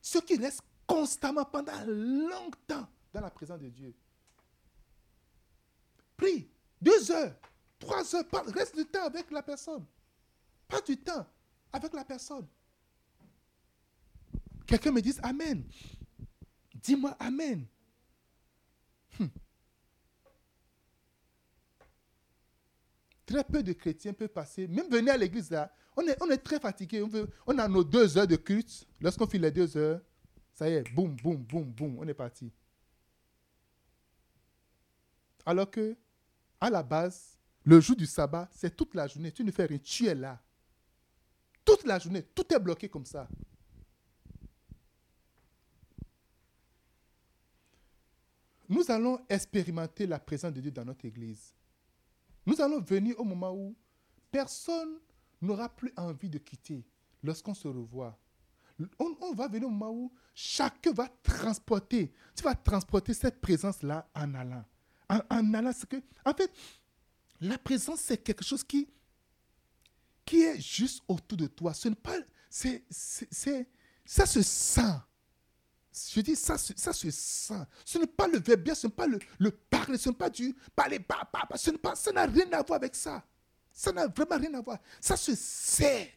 Ceux qui restent constamment pendant longtemps dans la présence de Dieu. Prie deux heures, trois heures, reste du temps avec la personne. Pas du temps avec la personne. Quelqu'un me dit Amen. Dis-moi Amen. Hmm. Très peu de chrétiens peuvent passer, même venir à l'église là, on est, très fatigué. On, on a nos deux heures de culte. Lorsqu'on fait les deux heures, ça y est, boum, boum, boum, boum, on est parti. Alors que, à la base, le jour du sabbat, c'est toute la journée. Tu ne fais rien, tu es là. Toute la journée, tout est bloqué comme ça. Nous allons expérimenter la présence de Dieu dans notre Église. Nous allons venir au moment où personne n'aura plus envie de quitter lorsqu'on se revoit. On, va venir au moment où chacun va transporter, tu vas transporter cette présence-là en allant. En, en allant, c'est que, en fait, la présence, c'est quelque chose qui, qui est juste autour de toi. Ce n'est pas. C'est, c'est, ça se sent. Je dis, ça, ça se sent. Ce n'est pas le verbe ce n'est pas le, le parler, ce n'est pas du parler, bah, bah, bah, ce n'est pas, ça n'a rien à voir avec ça. Ça n'a vraiment rien à voir. Ça se sait.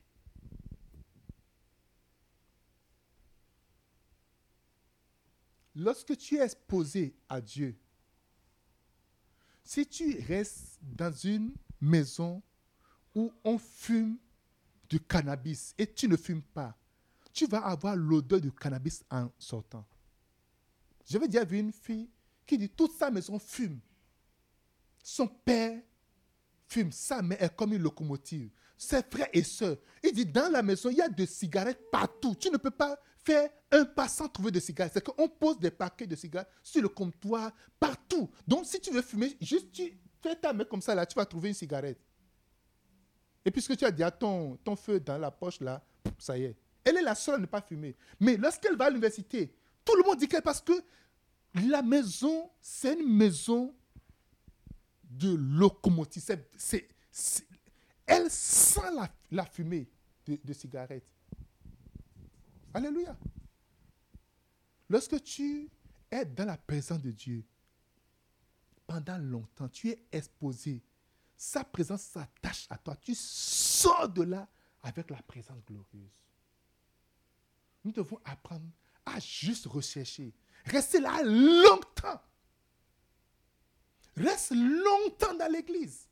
Lorsque tu es exposé à Dieu, Si tu restes dans une maison où on fume du cannabis et tu ne fumes pas, tu vas avoir l'odeur du cannabis en sortant. J'avais déjà vu une fille qui dit toute sa maison fume. Son père fume, sa mère est comme une locomotive. Ses frères et sœurs. Il dit dans la maison, il y a des cigarettes partout. Tu ne peux pas faire un pas sans trouver de cigarettes. C'est qu'on pose des paquets de cigarettes sur le comptoir partout. Donc si tu veux fumer, juste tu fais ta main comme ça là, tu vas trouver une cigarette. Et puisque tu as déjà ton, ton feu dans la poche là, ça y est. Elle est la seule à ne pas fumer. Mais lorsqu'elle va à l'université, tout le monde dit qu'elle parce que la maison, c'est une maison de locomotive. elle sent la, fumée de, de cigarette. Alléluia. Lorsque tu es dans la présence de Dieu, pendant longtemps, tu es exposé. Sa présence s'attache à toi. Tu sors de là avec la présence glorieuse. Nous devons apprendre à juste rechercher. Rester là longtemps. Reste longtemps dans l'église.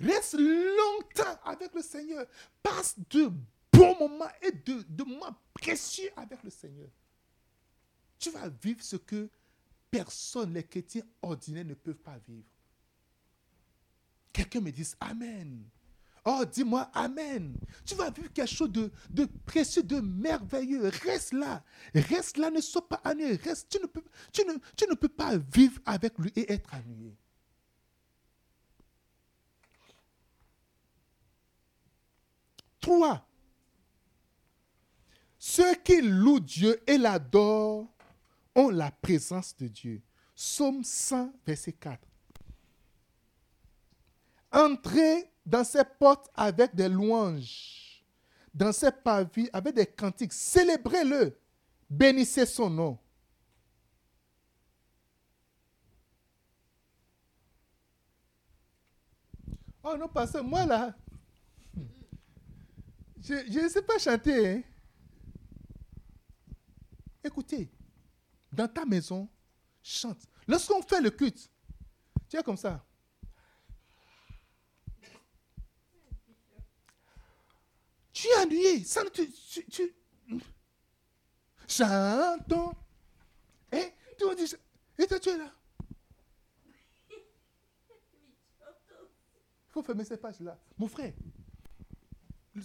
Reste longtemps avec le Seigneur. Passe de bons moments et de, moments précieux avec le Seigneur. Tu vas vivre ce que personne, les chrétiens ordinaires, ne peuvent pas vivre. Quelqu'un me dise Amen. Oh, dis-moi Amen. Tu vas vivre quelque chose de, précieux, de merveilleux. Reste là. Reste là, ne sois pas ennuyé. Reste. Tu ne, peux, pas vivre avec lui et être ennuyé. Trois. Ceux qui louent Dieu et l'adorent ont la présence de Dieu. Somme 100, verset 4. Entrez dans ses portes avec des louanges, dans ses pavis avec des cantiques. Célébrez-le, bénissez son nom. Oh non, parce que moi là, je ne sais pas chanter. Hein. Écoutez, dans ta maison, chante. Lorsqu'on fait le culte, tu es comme ça. Tu es ennuyé. Ça, tu, tu, tu... Chantons. Et tu vas dire, et toi, tu es là. Il faut fermer ces pages-là. Mon frère,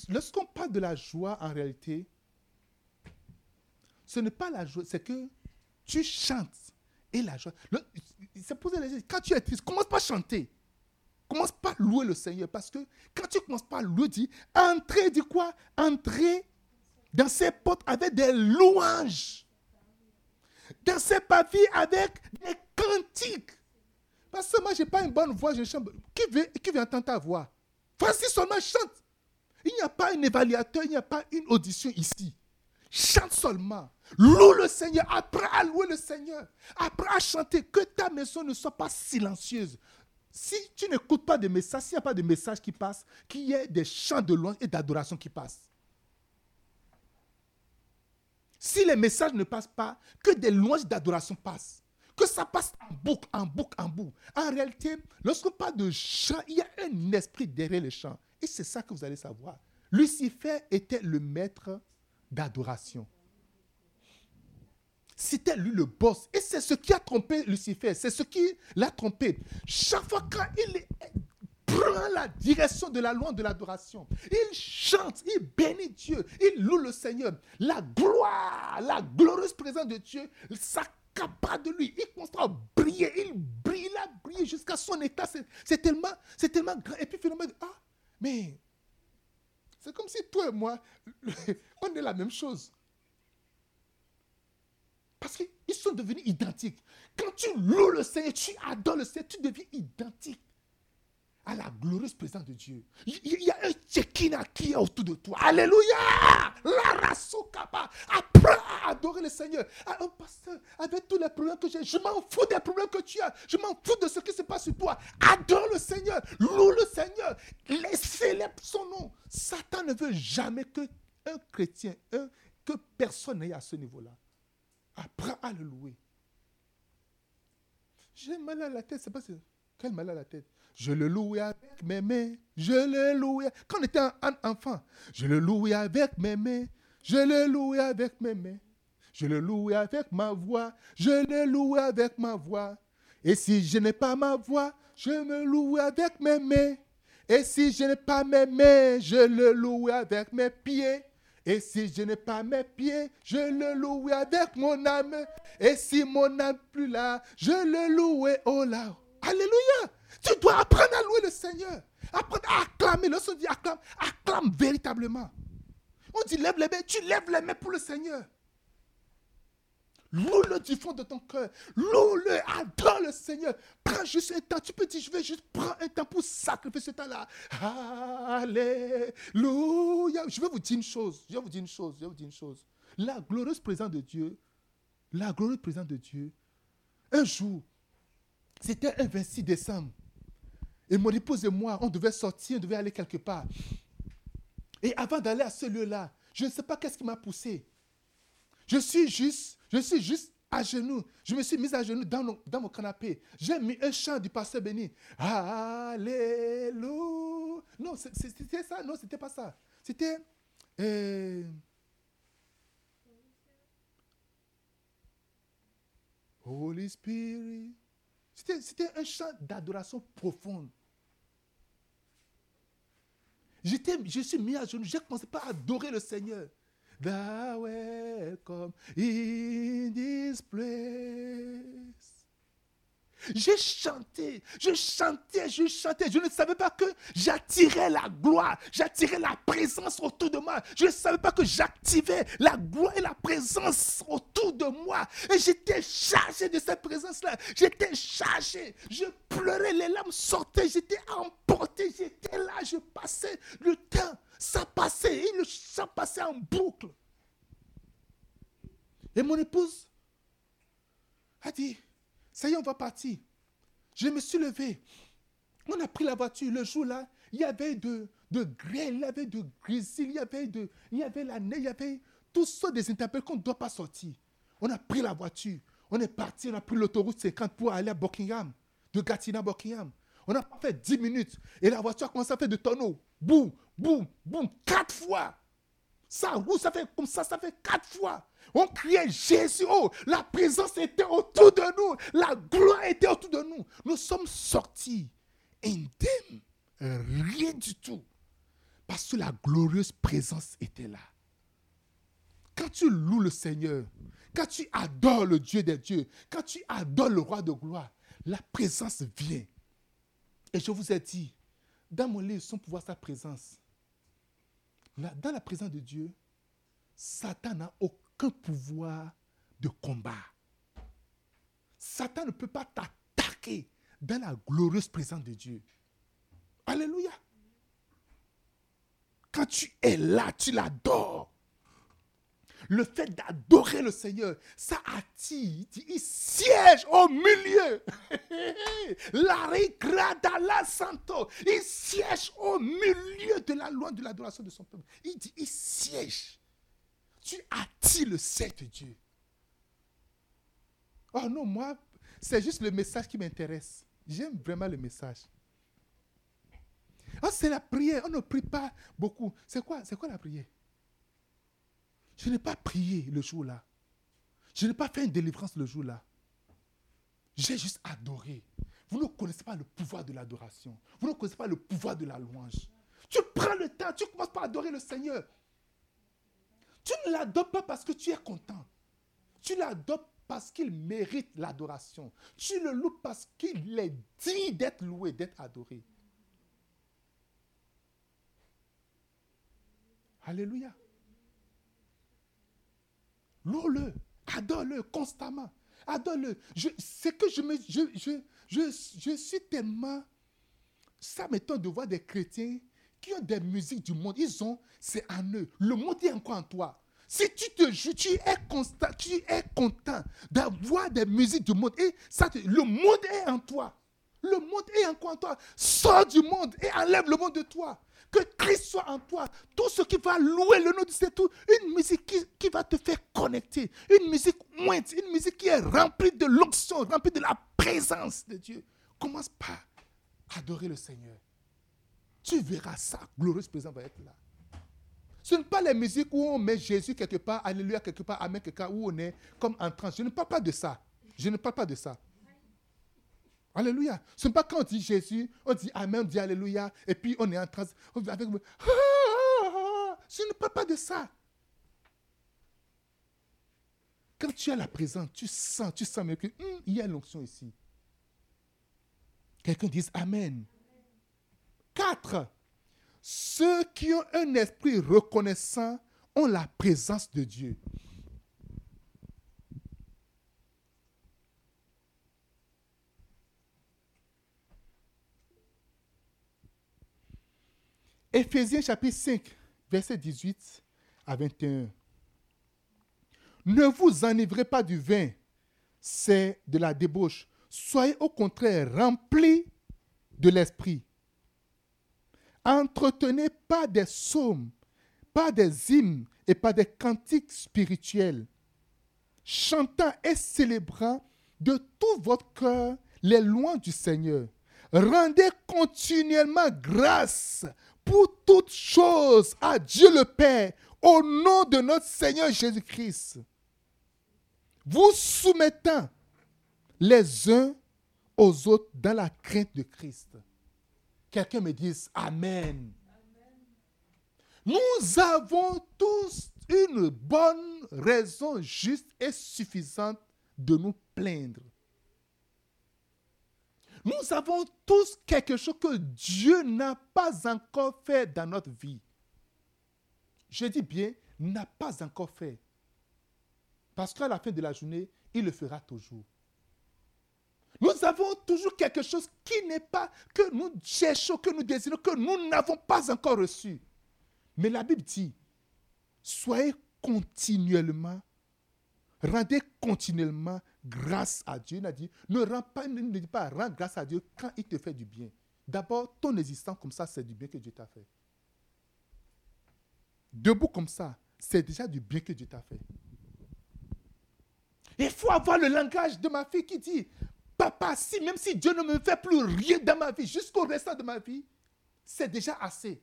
lorsqu'on parle de la joie, en réalité, ce n'est pas la joie, c'est que tu chantes et la joie. Quand tu es triste, commence pas à chanter. Commence pas à louer le Seigneur. Parce que quand tu commences pas à louer, dis, entrez, dis quoi? Entrez dans ses portes avec des louanges. Dans ses pavis avec des cantiques. Parce que moi, je n'ai pas une bonne voix, je chante. Qui veut, qui veut entendre ta voix? Vas-y seulement chante. Il n'y a pas un évaluateur, il n'y a pas une audition ici. Chante seulement. Loue le Seigneur. Apprends à louer le Seigneur. Apprends à chanter. Que ta maison ne soit pas silencieuse. Si tu n'écoutes pas de messages, s'il n'y a pas de messages qui passent, qu'il y ait des chants de louange et d'adoration qui passent. Si les messages ne passent pas, que des louanges d'adoration passent. Que ça passe en boucle, en boucle, en boucle. En réalité, lorsqu'on parle de chant, il y a un esprit derrière les chants. Et c'est ça que vous allez savoir. Lucifer était le maître d'adoration. C'était lui le boss. Et c'est ce qui a trompé Lucifer. C'est ce qui l'a trompé. Chaque fois qu'il prend la direction de la loi de l'adoration, il chante, il bénit Dieu, il loue le Seigneur. La gloire, la glorieuse présence de Dieu s'accapare de lui. Il commence à briller, il brille, il jusqu'à son état. C'est tellement, tellement grand. Et puis finalement, ah, mais c'est comme si toi et moi, on est la même chose. Parce qu'ils sont devenus identiques. Quand tu loues le Seigneur, tu adores le Seigneur, tu deviens identique à la glorieuse présence de Dieu. Il y a un Tchekina qui est autour de toi. Alléluia! La kappa. Apprends à adorer le Seigneur. Ah, oh, pasteur, avec tous les problèmes que j'ai, je m'en fous des problèmes que tu as. Je m'en fous de ce qui se passe sur toi. Adore le Seigneur. Loue le Seigneur. Célèbre son nom. Satan ne veut jamais que un chrétien, que personne n'ait à ce niveau-là. Apprends à le louer. J'ai mal à la tête, c'est pas quel mal à la tête. Je le louais avec mes mains. Je le louais. Quand on était un, enfant, je le louais avec mes mains. Je le louais avec mes mains. Je le louais avec ma voix. Je le louais avec ma voix. Et si je n'ai pas ma voix, je me loue avec mes mains. Et si je n'ai pas mes mains, je le loue avec mes pieds. Et si je n'ai pas mes pieds, je le loue avec mon âme. Et si mon âme plus là, je le loue au là. Alléluia. Tu dois apprendre à louer le Seigneur. Apprendre à acclamer. Lorsqu'on dit acclame, acclame véritablement. On dit lève les mains. Tu lèves les mains pour le Seigneur. Loue-le du fond de ton cœur. Loue-le, adore le Seigneur. Prends juste un temps. Tu peux dire, je vais juste prendre un temps pour sacrifier ce temps-là. Alléluia. Je vais vous dire une chose. Je vais vous dire une chose. Je vais vous dire une chose. La glorieuse présence de Dieu, la glorieuse présence de Dieu, un jour, c'était un 26 décembre. Et mon épouse et moi, on devait sortir, on devait aller quelque part. Et avant d'aller à ce lieu-là, je ne sais pas qu'est-ce qui m'a poussé. Je suis juste, je suis juste à genoux. Je me suis mis à genoux dans, dans mon canapé. J'ai mis un chant du pasteur béni. Alléluia. Non, c'était ça. Non, c'était pas ça. C'était. Euh, Holy Spirit. C'était un chant d'adoration profonde. je suis mis à genoux, j'ai commencé par adorer le Seigneur. Welcome. J'ai chanté, je chantais, je chantais. Je ne savais pas que j'attirais la gloire, j'attirais la présence autour de moi. Je ne savais pas que j'activais la gloire et la présence autour de moi. Et j'étais chargé de cette présence-là. J'étais chargé. Je pleurais, les larmes sortaient, j'étais emporté, j'étais là, je passais le temps. Ça passait, le chant passait en boucle. Et mon épouse a dit, ça y est, on va partir. Je me suis levé. On a pris la voiture. Le jour-là, il y avait de, de il y avait de grésil, il y avait, de, il y avait la neige, il y avait tout ça des intempéries qu'on ne doit pas sortir. On a pris la voiture. On est parti, on a pris l'autoroute 50 pour aller à Buckingham, de Gatineau à Buckingham. On a fait 10 minutes et la voiture a commencé à faire de tonneaux. Boum, boum, boum, quatre fois. Ça roule, ça fait comme ça, ça fait quatre fois. On criait Jésus. Oh, la présence était autour de nous. La gloire était autour de nous. Nous sommes sortis indemnes. Rien du tout. Parce que la glorieuse présence était là. Quand tu loues le Seigneur, quand tu adores le Dieu des dieux, quand tu adores le roi de gloire, la présence vient. Et je vous ai dit, dans mon livre, sans pouvoir sa présence, dans la présence de Dieu, Satan n'a aucun pouvoir de combat. Satan ne peut pas t'attaquer dans la glorieuse présence de Dieu. Alléluia. Quand tu es là, tu l'adores. Le fait d'adorer le Seigneur, ça attire. Il siège au milieu. la la santo. Il siège au milieu de la loi de l'adoration de son peuple. Il dit, il siège tu attires le Seigneur de Dieu. Oh non, moi, c'est juste le message qui m'intéresse. J'aime vraiment le message. Oh, c'est la prière. On ne prie pas beaucoup. C'est quoi, c'est quoi la prière? Je n'ai pas prié le jour-là. Je n'ai pas fait une délivrance le jour-là. J'ai juste adoré. Vous ne connaissez pas le pouvoir de l'adoration. Vous ne connaissez pas le pouvoir de la louange. Tu prends le temps, tu commences par adorer le Seigneur. Tu ne l'adoptes pas parce que tu es content. Tu l'adoptes parce qu'il mérite l'adoration. Tu le loues parce qu'il est digne d'être loué, d'être adoré. Alléluia. Loue-le, adore-le constamment. Adore-le. C'est que je, me, je, je, suis tellement... Ça m'étonne de voir des chrétiens qui ont des musiques du monde, ils ont, c'est en eux. Le monde est encore en toi. Si tu te joues, tu es tu es content d'avoir des musiques du monde. Et ça, le monde est en toi. Le monde est encore en toi. Sors du monde et enlève le monde de toi. Que Christ soit en toi. Tout ce qui va louer le nom du Seigneur. Une musique qui, va te faire connecter. Une musique mointe. Une musique qui est remplie de l'onction, remplie de la présence de Dieu. Commence par adorer le Seigneur. Tu verras ça. Glorieuse présence va être là. Ce ne sont pas les musiques où on met Jésus quelque part, Alléluia quelque part, Amen quelque part, où on est comme en transe. Je ne parle pas de ça. Je ne parle pas de ça. Alléluia. Ce n'est pas quand on dit Jésus, on dit Amen, on dit Alléluia, et puis on est en train. Avec... Je ne parle pas de ça. Quand tu as la présence, tu sens, tu sens que hum, il y a l'onction ici. Quelqu'un dise Amen. Quatre. Ceux qui ont un esprit reconnaissant ont la présence de Dieu. Éphésiens chapitre 5, verset 18 à 21. Ne vous enivrez pas du vin, c'est de la débauche. Soyez au contraire remplis de l'esprit. Entretenez pas des psaumes, pas des hymnes et pas des cantiques spirituels, chantant et célébrant de tout votre cœur les lois du Seigneur. Rendez continuellement grâce pour toutes choses à Dieu le Père, au nom de notre Seigneur Jésus-Christ. Vous soumettant les uns aux autres dans la crainte de Christ. Quelqu'un me dise Amen. Nous avons tous une bonne raison juste et suffisante de nous plaindre. Nous avons tous quelque chose que Dieu n'a pas encore fait dans notre vie. Je dis bien, n'a pas encore fait. Parce qu'à la fin de la journée, il le fera toujours. Nous avons toujours quelque chose qui n'est pas, que nous cherchons, que nous désirons, que nous n'avons pas encore reçu. Mais la Bible dit, soyez continuellement, rendez continuellement grâce à Dieu. Il a dit, ne, rends pas, ne dis pas rends grâce à Dieu quand il te fait du bien. D'abord, ton existence comme ça, c'est du bien que Dieu t'a fait. Debout comme ça, c'est déjà du bien que Dieu t'a fait. Il faut avoir le langage de ma fille qui dit, papa, si même si Dieu ne me fait plus rien dans ma vie, jusqu'au restant de ma vie, c'est déjà assez.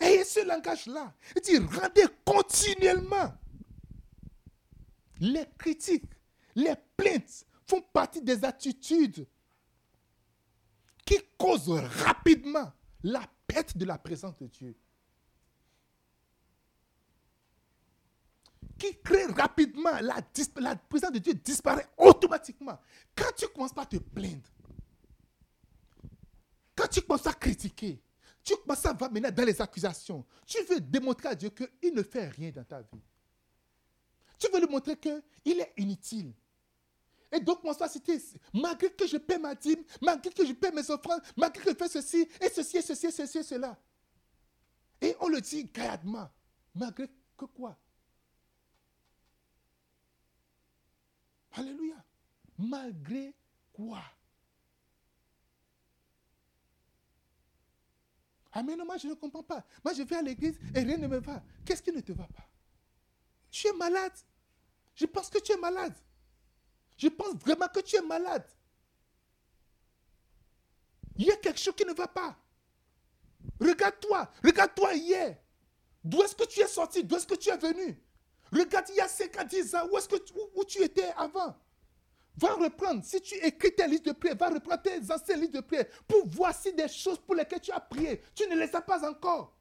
Ayez ce langage-là. Il dit, rendez continuellement les critiques, les plaintes font partie des attitudes qui causent rapidement la perte de la présence de Dieu. Qui créent rapidement la, présence de Dieu disparaît automatiquement. Quand tu commences à te plaindre, quand tu commences à critiquer, tu commences à va dans les accusations, tu veux démontrer à Dieu qu'il ne fait rien dans ta vie. Tu veux lui montrer qu'il est inutile. Et donc, ça, c'était, malgré que je paie ma dîme, malgré que je paie mes offrandes, malgré que je fais ceci, et ceci, et ceci, et ceci, et cela. Et on le dit gaillardement. Malgré que quoi? Alléluia. Malgré quoi? Amen. Moi, je ne comprends pas. Moi, je vais à l'église et rien ne me va. Qu'est-ce qui ne te va pas? Tu es malade. Je pense que tu es malade. Je pense vraiment que tu es malade. Il y a quelque chose qui ne va pas. Regarde-toi. Regarde-toi hier. D'où est-ce que tu es sorti? D'où est-ce que tu es venu? Regarde il y a 5 ans, 10 ans. Où est-ce que tu, où, tu étais avant? Va reprendre. Si tu écris tes listes de prière, va reprendre tes anciennes listes de prière pour voir si des choses pour lesquelles tu as prié, tu ne les as pas encore.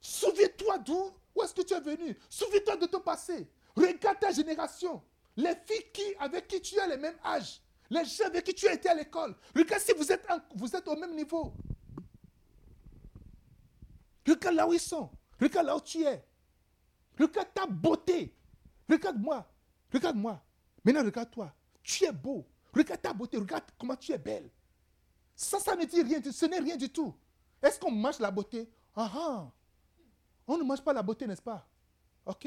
Souviens-toi d'où où est-ce que tu es venu? Souviens-toi de ton passé. Regarde ta génération. Les filles qui, avec qui tu as le même âge. Les gens avec qui tu as été à l'école. Regarde si vous êtes, vous êtes au même niveau. Regarde là où ils sont. Regarde là où tu es. Regarde ta beauté. Regarde-moi. Regarde-moi. Maintenant, regarde-toi. Tu es beau. Regarde ta beauté. Regarde comment tu es belle. Ça, ça ne dit rien. Ce n'est rien du tout. Est-ce qu'on mange la beauté? Ah ah. On ne mange pas la beauté, n'est-ce pas? Ok.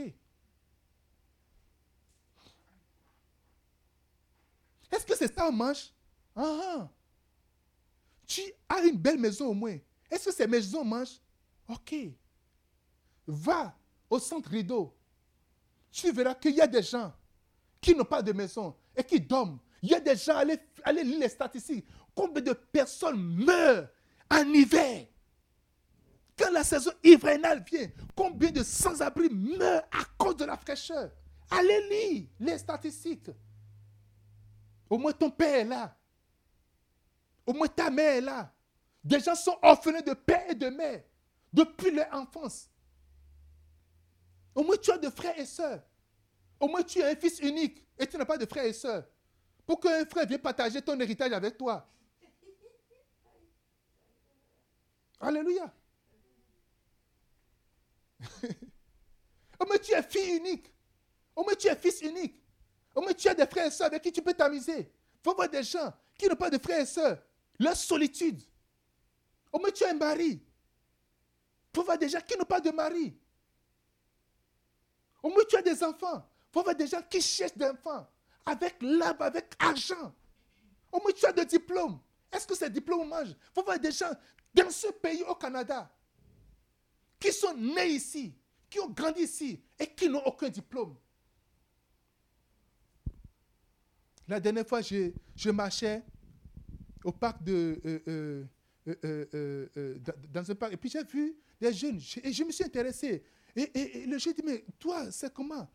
Est-ce que c'est ça on mange? Ah, ah. Tu as une belle maison au moins. Est-ce que ces maisons mangent? Ok. Va au centre rideau. Tu verras qu'il y a des gens qui n'ont pas de maison et qui dorment. Il y a des gens, allez, allez lire les statistiques. Combien de personnes meurent en hiver? Quand la saison hivernale vient, combien de sans-abri meurent à cause de la fraîcheur? Allez lire les statistiques. Au moins ton père est là. Au moins ta mère est là. Des gens sont orphelins de père et de mère depuis leur enfance. Au moins tu as de frères et sœurs. Au moins tu es un fils unique et tu n'as pas de frères et sœurs. Pour qu'un frère vienne partager ton héritage avec toi. Alléluia. Au moins tu es fille unique. Au moins tu es fils unique. Au moins tu as des frères et sœurs avec qui tu peux t'amuser. Faut voir des gens qui n'ont pas de frères et sœurs. Leur solitude. Au moins tu as un mari. Faut voir des gens qui n'ont pas de mari. Au moins tu as des enfants. Faut voir des gens qui cherchent des enfants. Avec l'âme, avec argent. Au moins tu as des diplômes. Est-ce que ces diplômes mangent? Faut voir des gens dans ce pays au Canada qui sont nés ici, qui ont grandi ici et qui n'ont aucun diplôme. La dernière fois, je, je marchais au parc de. Euh, euh, euh, dans un parc. Et puis j'ai vu des jeunes. Et je me suis intéressé. Et, le jeune dit Mais toi, c'est comment?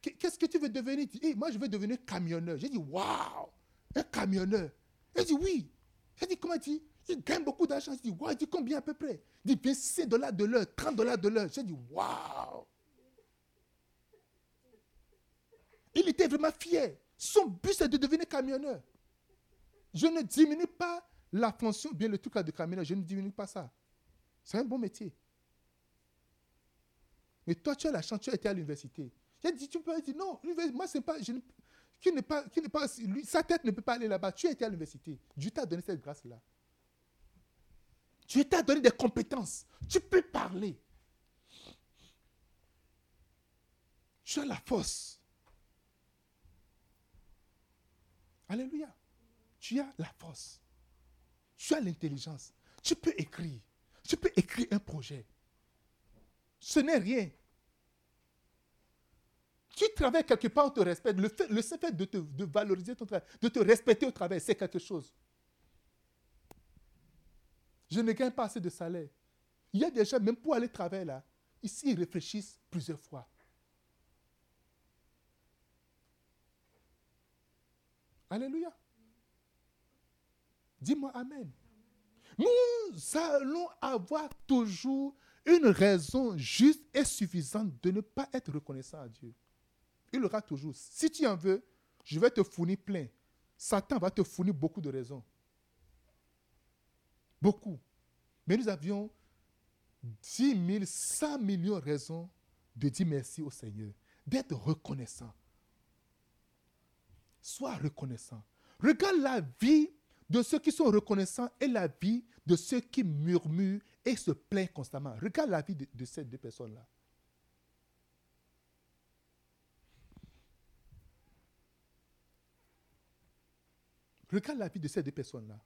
Qu'est-ce que tu veux devenir? Dit, Moi, je veux devenir camionneur. J'ai dit Waouh Un camionneur. Il dit Oui. J'ai dit Comment dit? Il gagne beaucoup d'argent. J'ai dit Waouh Il Combien à peu près? Il dit 25 dollars de l'heure, 30 dollars de l'heure. J'ai dit Waouh Il était vraiment fier. Son but, c'est de devenir camionneur. Je ne diminue pas la fonction, bien le truc là de camionneur, je ne diminue pas ça. C'est un bon métier. Mais toi, tu as la chance, tu as été à l'université. J'ai dit, tu peux dire, non, moi, c'est pas, je qui n'est pas, qui pas, sa tête ne peut pas aller là-bas. Tu as été à l'université. Dieu t'a donné cette grâce-là. Dieu t'a donné des compétences. Tu peux parler. Tu as la force. Alléluia. Tu as la force. Tu as l'intelligence. Tu peux écrire. Tu peux écrire un projet. Ce n'est rien. Tu travailles quelque part, on te respecte. Le, fait, fait de, te, de valoriser ton travail, de te respecter au travail, c'est quelque chose. Je ne gagne pas assez de salaire. Il y a des gens, même pour aller travailler là, ici, ils réfléchissent plusieurs fois. Alléluia. Dis-moi Amen. Nous allons avoir toujours une raison juste et suffisante de ne pas être reconnaissant à Dieu. Il aura toujours. Si tu en veux, je vais te fournir plein. Satan va te fournir beaucoup de raisons. Beaucoup. Mais nous avions 10 000, 100 millions de raisons de dire merci au Seigneur, d'être reconnaissant. Sois reconnaissant. Regarde la vie de ceux qui sont reconnaissants et la vie de ceux qui murmurent et se plaignent constamment. Regarde la vie de, ces deux personnes-là. Regarde la vie de ces deux personnes-là.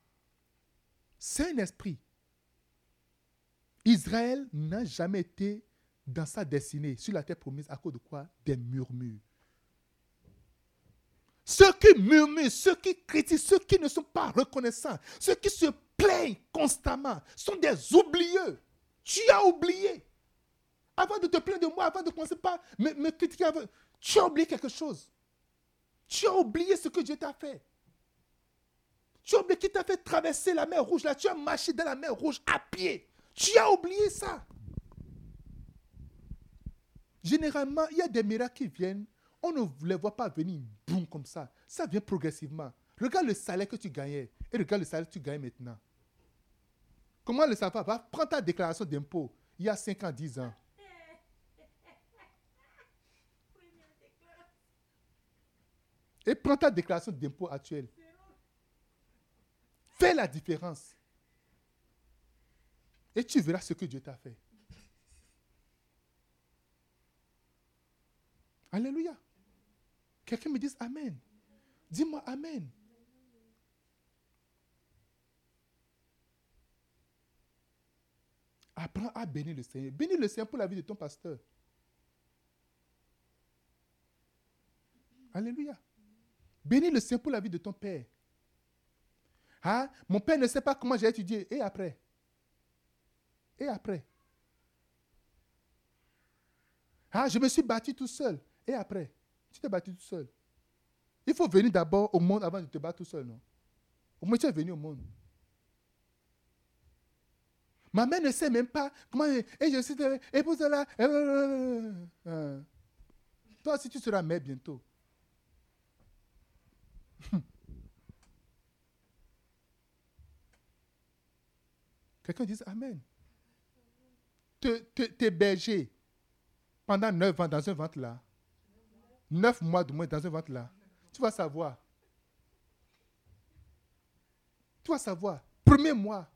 C'est un esprit. Israël n'a jamais été dans sa destinée sur la terre promise à cause de quoi? Des murmures. Ceux qui murmurent, ceux qui critiquent, ceux qui ne sont pas reconnaissants, ceux qui se plaignent constamment, sont des oublieux. Tu as oublié. Avant de te plaindre de moi, avant de commencer par me critiquer, tu as oublié quelque chose. Tu as oublié ce que Dieu t'a fait. Tu as oublié qu'il t'a fait traverser la mer rouge. Là, tu as marché dans la mer rouge à pied. Tu as oublié ça. Généralement, il y a des miracles qui viennent on ne les voit pas venir boum comme ça. Ça vient progressivement. Regarde le salaire que tu gagnais et regarde le salaire que tu gagnes maintenant. Comment le savoir? Va Prends ta déclaration d'impôt il y a 5 ans, 10 ans. Et prends ta déclaration d'impôt actuelle. Fais la différence. Et tu verras ce que Dieu t'a fait. Alléluia. Quelqu'un me dise Amen. Dis-moi Amen. Apprends à bénir le Seigneur. Bénis le Seigneur pour la vie de ton pasteur. Alléluia. Bénis le Seigneur pour la vie de ton père. Ah, mon père ne sait pas comment j'ai étudié. Et après? Et après? Ah, je me suis battu tout seul. Et après? Tu t'es battu tout seul. Il faut venir d'abord au monde avant de te battre tout seul, non? Au moins, tu es venu au monde. Ma mère ne sait même pas comment. Et je suis épouse là. Toi aussi, tu seras mère bientôt. Quelqu'un dit Amen. T'es berger pendant neuf ans dans un ventre là. Neuf mois de moins dans un ventre là. Tu vas savoir. Tu vas savoir. Premier mois.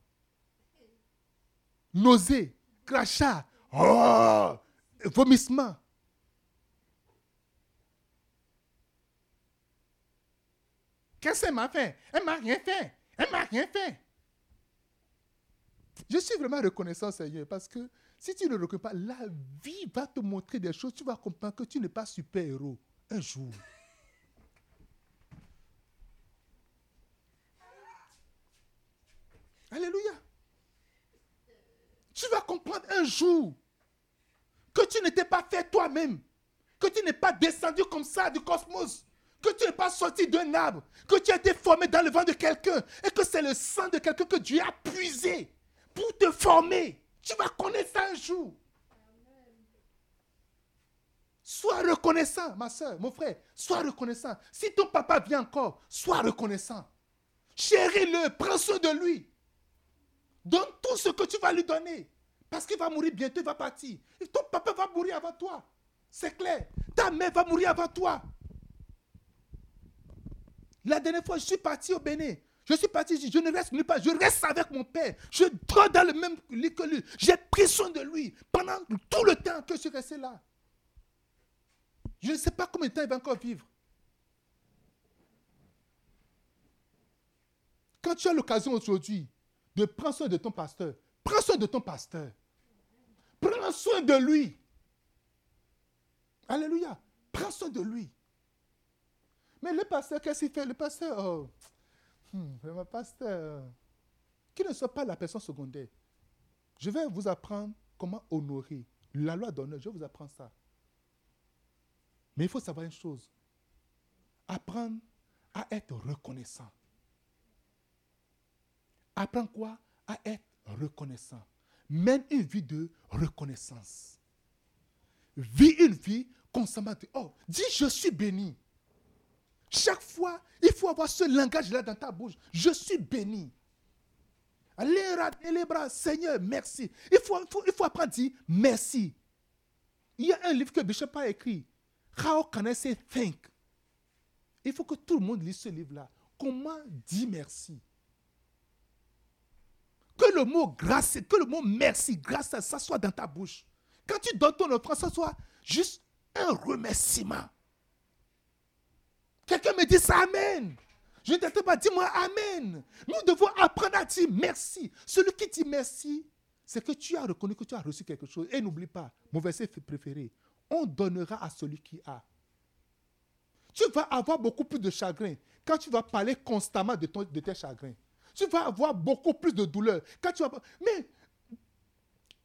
Nausée, crachat, oh, vomissement. Qu'est-ce qu'elle m'a fait? Elle m'a rien fait. Elle m'a rien fait. Je suis vraiment reconnaissant, Seigneur, parce que si tu ne le reconnais pas, la vie va te montrer des choses. Tu vas comprendre que tu n'es pas super-héros un jour. Alléluia. Tu vas comprendre un jour que tu n'étais pas fait toi-même, que tu n'es pas descendu comme ça du cosmos, que tu n'es pas sorti d'un arbre, que tu as été formé dans le vent de quelqu'un et que c'est le sang de quelqu'un que Dieu a puisé pour te former. Tu vas connaître ça un jour. Sois reconnaissant, ma soeur, mon frère. Sois reconnaissant. Si ton papa vient encore, sois reconnaissant. Chéris-le, prends soin de lui. Donne tout ce que tu vas lui donner. Parce qu'il va mourir bientôt, il va partir. Ton papa va mourir avant toi. C'est clair. Ta mère va mourir avant toi. La dernière fois, je suis parti au Bénin. Je suis parti, je ne reste nulle part, je reste avec mon père. Je dors dans le même lit que lui. J'ai pris soin de lui pendant tout le temps que je suis resté là. Je ne sais pas combien de temps il va encore vivre. Quand tu as l'occasion aujourd'hui de prendre soin de ton pasteur, prends soin de ton pasteur. Prends soin de lui. Alléluia. Prends soin de lui. Mais le pasteur, qu'est-ce qu'il fait? Le pasteur, oh, hmm, pasteur, qui ne soit pas la personne secondaire. Je vais vous apprendre comment honorer. La loi d'honneur, je vais vous apprendre ça. Mais il faut savoir une chose. Apprendre à être reconnaissant. Apprendre quoi? À être reconnaissant. Mène une vie de reconnaissance. Vis une vie constamment. Oh, dis je suis béni. Chaque fois, il faut avoir ce langage-là dans ta bouche. Je suis béni. Les bras, Seigneur, merci. Il faut, il faut, apprendre à dire merci. Il y a un livre que Bishop a écrit. How can I say thank? Il faut que tout le monde lise ce livre-là. Comment dire merci? Que le mot grâce, que le mot merci, grâce, ça soit dans ta bouche. Quand tu donnes ton offrande, ça soit juste un remerciement. Quelqu'un me dit ça, Amen. Je ne t'attends pas, dis-moi Amen. Nous devons apprendre à dire merci. Celui qui dit merci, c'est que tu as reconnu que tu as reçu quelque chose. Et n'oublie pas, mon verset préféré, on donnera à celui qui a. Tu vas avoir beaucoup plus de chagrin quand tu vas parler constamment de, tes chagrins. Tu vas avoir beaucoup plus de douleur quand tu vas... Mais,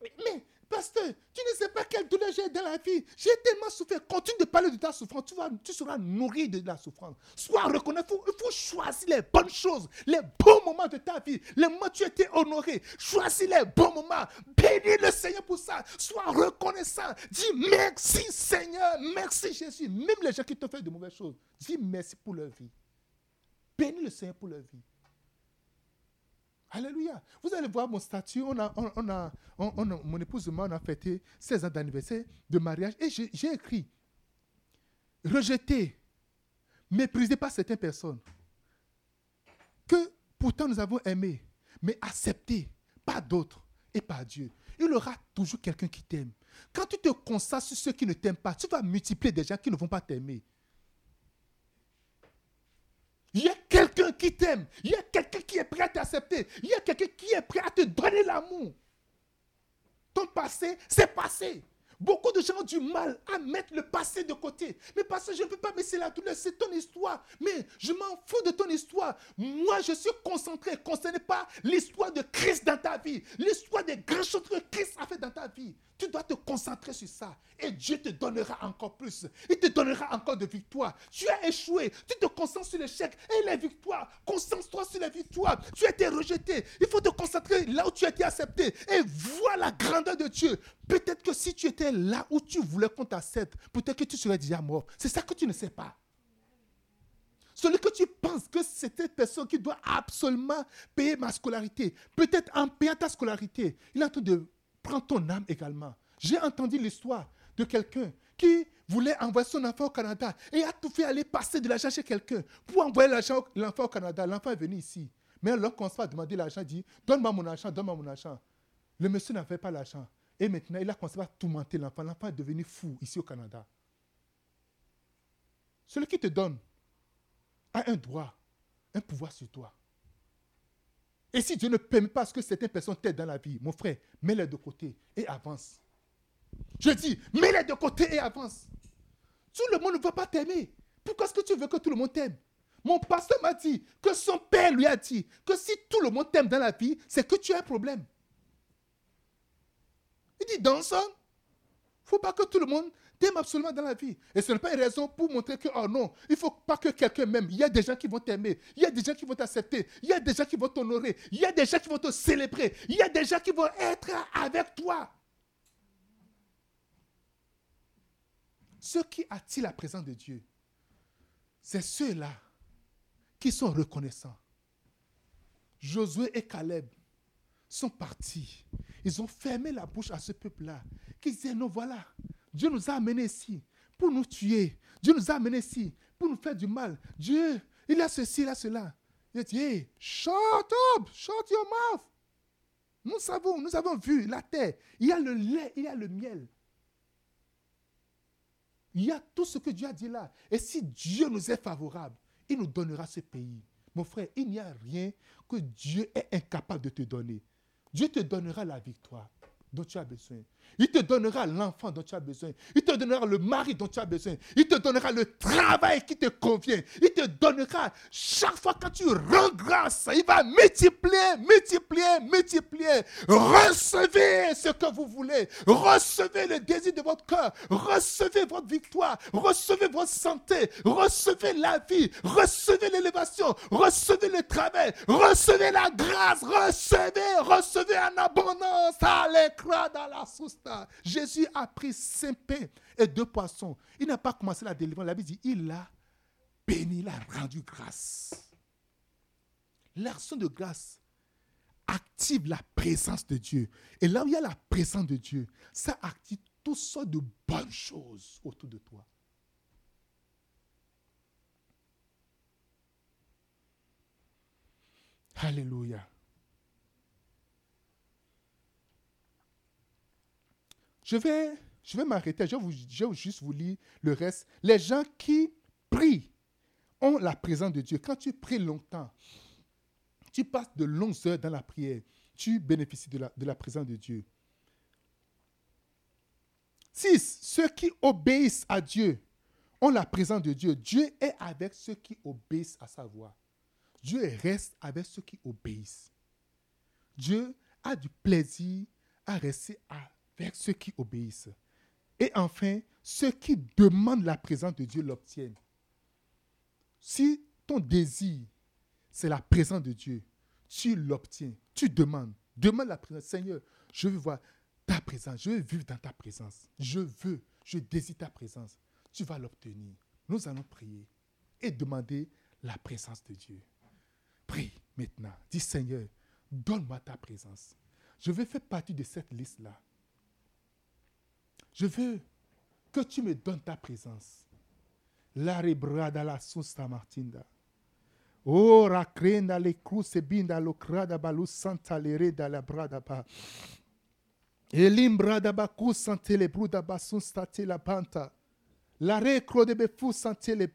mais Pasteur, tu ne sais pas quelle douleur j'ai dans la vie. J'ai tellement souffert. Continue de parler de ta souffrance. Tu, vas, tu seras nourri de la souffrance. Sois reconnaissant. Il faut, choisir les bonnes choses, les bons moments de ta vie. Les moments où tu étais honoré. Choisis les bons moments. Bénis le Seigneur pour ça. Sois reconnaissant. Dis merci Seigneur. Merci Jésus. Même les gens qui te font de mauvaises choses. Dis merci pour leur vie. Bénis le Seigneur pour leur vie. Alléluia. Vous allez voir mon statut. On a, on, a, mon épouse et moi, on a fêté 16 ans d'anniversaire de mariage. Et j'ai écrit rejeté, méprisé par certaines personnes, que pourtant nous avons aimé, mais accepté par d'autres et par Dieu. Il y aura toujours quelqu'un qui t'aime. Quand tu te concentres sur ceux qui ne t'aiment pas, tu vas multiplier des gens qui ne vont pas t'aimer. Il y a qui t'aime. Il y a quelqu'un qui est prêt à t'accepter. Il y a quelqu'un qui est prêt à te donner l'amour. Ton passé, c'est passé. Beaucoup de gens ont du mal à mettre le passé de côté. Mais parce que je ne peux pas baisser la douleur, c'est ton histoire. Mais je m'en fous de ton histoire. Moi, je suis concentré, concerné par l'histoire de Christ dans ta vie, l'histoire des grandes choses que Christ a fait dans ta vie. Tu dois te concentrer sur ça. Et Dieu te donnera encore plus. Il te donnera encore de victoires. Tu as échoué. Tu te concentres sur l'échec et les victoires. Concentre-toi sur les victoires. Tu as été rejeté. Il faut te concentrer là où tu as été accepté. Et vois la grandeur de Dieu. Peut-être que si tu étais là où tu voulais qu'on t'accepte, peut-être que tu serais déjà mort. C'est ça que tu ne sais pas. Celui que tu penses que c'est cette personne qui doit absolument payer ma scolarité, peut-être en payant ta scolarité, il est en train de prends ton âme également. J'ai entendu l'histoire de quelqu'un qui voulait envoyer son enfant au Canada et a tout fait aller passer de l'argent chez quelqu'un pour envoyer l'enfant au Canada. L'enfant est venu ici. Mais lorsqu'on se fait demander l'argent, il dit Donne-moi mon argent, donne-moi mon argent. Le monsieur n'avait pas l'argent. Et maintenant, il a commencé à tourmenter l'enfant. L'enfant est devenu fou ici au Canada. Celui qui te donne a un droit, un pouvoir sur toi. Et si Dieu ne permet pas ce que certaines personnes t'aident dans la vie, mon frère, mets-les de côté et avance. Je dis, mets-les de côté et avance. Tout le monde ne va pas t'aimer. Pourquoi est-ce que tu veux que tout le monde t'aime? Mon pasteur m'a dit que son père lui a dit que si tout le monde t'aime dans la vie, c'est que tu as un problème. Il dit, dans ça, il ne faut pas que tout le monde t'aime absolument dans la vie. Et ce n'est pas une raison pour montrer que, oh non, il ne faut pas que quelqu'un m'aime. Il y a des gens qui vont t'aimer. Il y a des gens qui vont t'accepter. Il y a des gens qui vont t'honorer. Il y a des gens qui vont te célébrer. Il y a des gens qui vont être avec toi. Ceux qui attirent la présence de Dieu, c'est ceux-là qui sont reconnaissants. Josué et Caleb sont partis. Ils ont fermé la bouche à ce peuple-là. Qui disaient, non, voilà, Dieu nous a amenés ici pour nous tuer. Dieu nous a amenés ici pour nous faire du mal. Dieu, il a ceci, il a cela. Il a dit, shut up, shut your mouth. Nous savons, nous avons vu la terre. Il y a le lait, il y a le miel. Il y a tout ce que Dieu a dit là. Et si Dieu nous est favorable, il nous donnera ce pays. Mon frère, il n'y a rien que Dieu est incapable de te donner. Dieu te donnera la victoire dont tu as besoin. Il te donnera l'enfant dont tu as besoin. Il te donnera le mari dont tu as besoin. Il te donnera le travail qui te convient. Il te donnera chaque fois que tu rends grâce. Il va multiplier, multiplier, multiplier. Recevez ce que vous voulez. Recevez le désir de votre cœur. Recevez votre victoire. Recevez votre santé. Recevez la vie. Recevez l'élévation. Recevez le travail. Recevez la grâce. Recevez, recevez en abondance. Allez, dans la Jésus a pris cinq pains et deux poissons. Il n'a pas commencé la délivrance. La Bible dit, il a béni, il a rendu grâce. L'action de grâce active la présence de Dieu. Et là où il y a la présence de Dieu, ça active toutes sortes de bonnes choses autour de toi. Alléluia. Je vais, je vais m'arrêter, je, vais juste vous lire le reste. Les gens qui prient ont la présence de Dieu. Quand tu pries longtemps, tu passes de longues heures dans la prière, tu bénéficies de la, de la présence de Dieu. 6. Ceux qui obéissent à Dieu ont la présence de Dieu. Dieu est avec ceux qui obéissent à sa voix. Dieu reste avec ceux qui obéissent. Dieu a du plaisir à rester à avec ceux qui obéissent. Et enfin, ceux qui demandent la présence de Dieu l'obtiennent. Si ton désir, c'est la présence de Dieu, tu l'obtiens, tu demandes, demande la présence. Seigneur, je veux voir ta présence, je veux vivre dans ta présence. Je veux, je désire ta présence. Tu vas l'obtenir. Nous allons prier et demander la présence de Dieu. Prie maintenant. Dis Seigneur, donne-moi ta présence. Je veux faire partie de cette liste-là. Je veux que tu me donnes ta présence. La rebrada la susta martinda. Ora crenda le cruce binda lo crada balu santa le reda la brada ba. Elimbrada ba sante le bruda ba susta te la panta. La recro de befu sante le.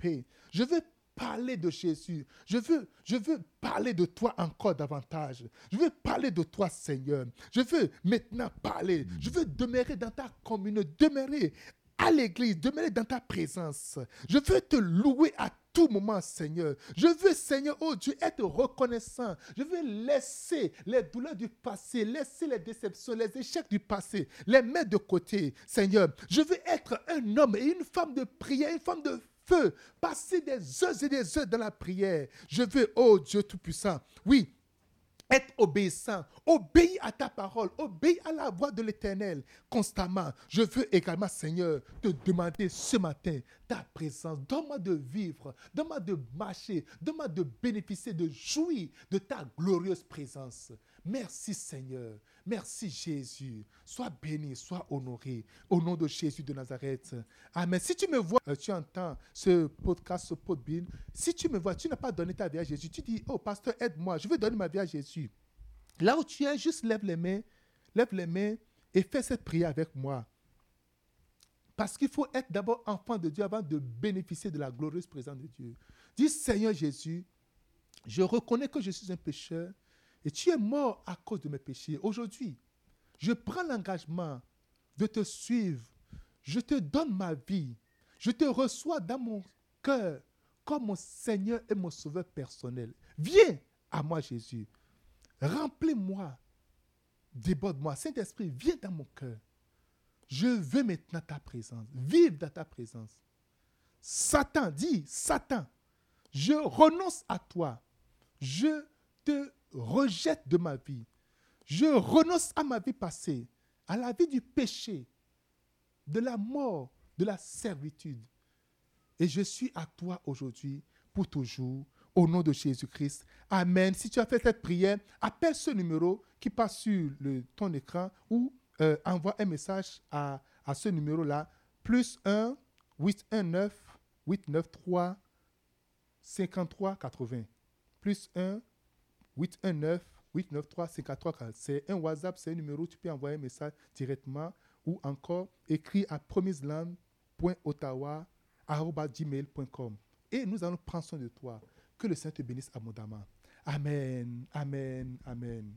Je veux parler de Jésus. Je veux, je veux parler de toi encore davantage. Je veux parler de toi, Seigneur. Je veux maintenant parler. Je veux demeurer dans ta commune, demeurer à l'église, demeurer dans ta présence. Je veux te louer à tout moment, Seigneur. Je veux, Seigneur, oh Dieu, être reconnaissant. Je veux laisser les douleurs du passé, laisser les déceptions, les échecs du passé, les mettre de côté, Seigneur. Je veux être un homme et une femme de prière, une femme de feu, passer des heures et des heures dans la prière. Je veux, oh Dieu Tout-Puissant, oui, être obéissant, obéis à ta parole, obéis à la voix de l'Éternel constamment. Je veux également, Seigneur, te demander ce matin ta présence. Donne-moi de vivre, donne-moi de marcher, donne-moi de bénéficier, de jouir de ta glorieuse présence. Merci Seigneur. Merci Jésus. Sois béni, sois honoré. Au nom de Jésus de Nazareth. Amen. Si tu me vois, euh, tu entends ce podcast, ce podbean, si tu me vois, tu n'as pas donné ta vie à Jésus, tu dis, oh pasteur, aide-moi, je veux donner ma vie à Jésus. Là où tu es, juste lève les mains, lève les mains et fais cette prière avec moi. Parce qu'il faut être d'abord enfant de Dieu avant de bénéficier de la glorieuse présence de Dieu. Dis Seigneur Jésus, je reconnais que je suis un pécheur et tu es mort à cause de mes péchés. Aujourd'hui, je prends l'engagement de te suivre. Je te donne ma vie. Je te reçois dans mon cœur comme mon Seigneur et mon Sauveur personnel. Viens à moi, Jésus. Remplis-moi. Déborde-moi. Saint-Esprit, viens dans mon cœur. Je veux maintenant ta présence. Vive dans ta présence. Satan, dit, Satan, je renonce à toi. Je te rejette de ma vie. Je renonce à ma vie passée, à la vie du péché, de la mort, de la servitude. Et je suis à toi aujourd'hui, pour toujours, au nom de Jésus-Christ. Amen. Si tu as fait cette prière, appelle ce numéro qui passe sur ton écran ou euh, envoie un message à, à ce numéro-là, plus 1 819 893 53 80. Plus 1 819 893 53 C'est un WhatsApp, c'est un numéro, tu peux envoyer un message directement ou encore écrit à promiseland.ottawa.gmail.com. Et nous allons prendre soin de toi. Que le Seigneur te bénisse abondamment. Amen, Amen, Amen.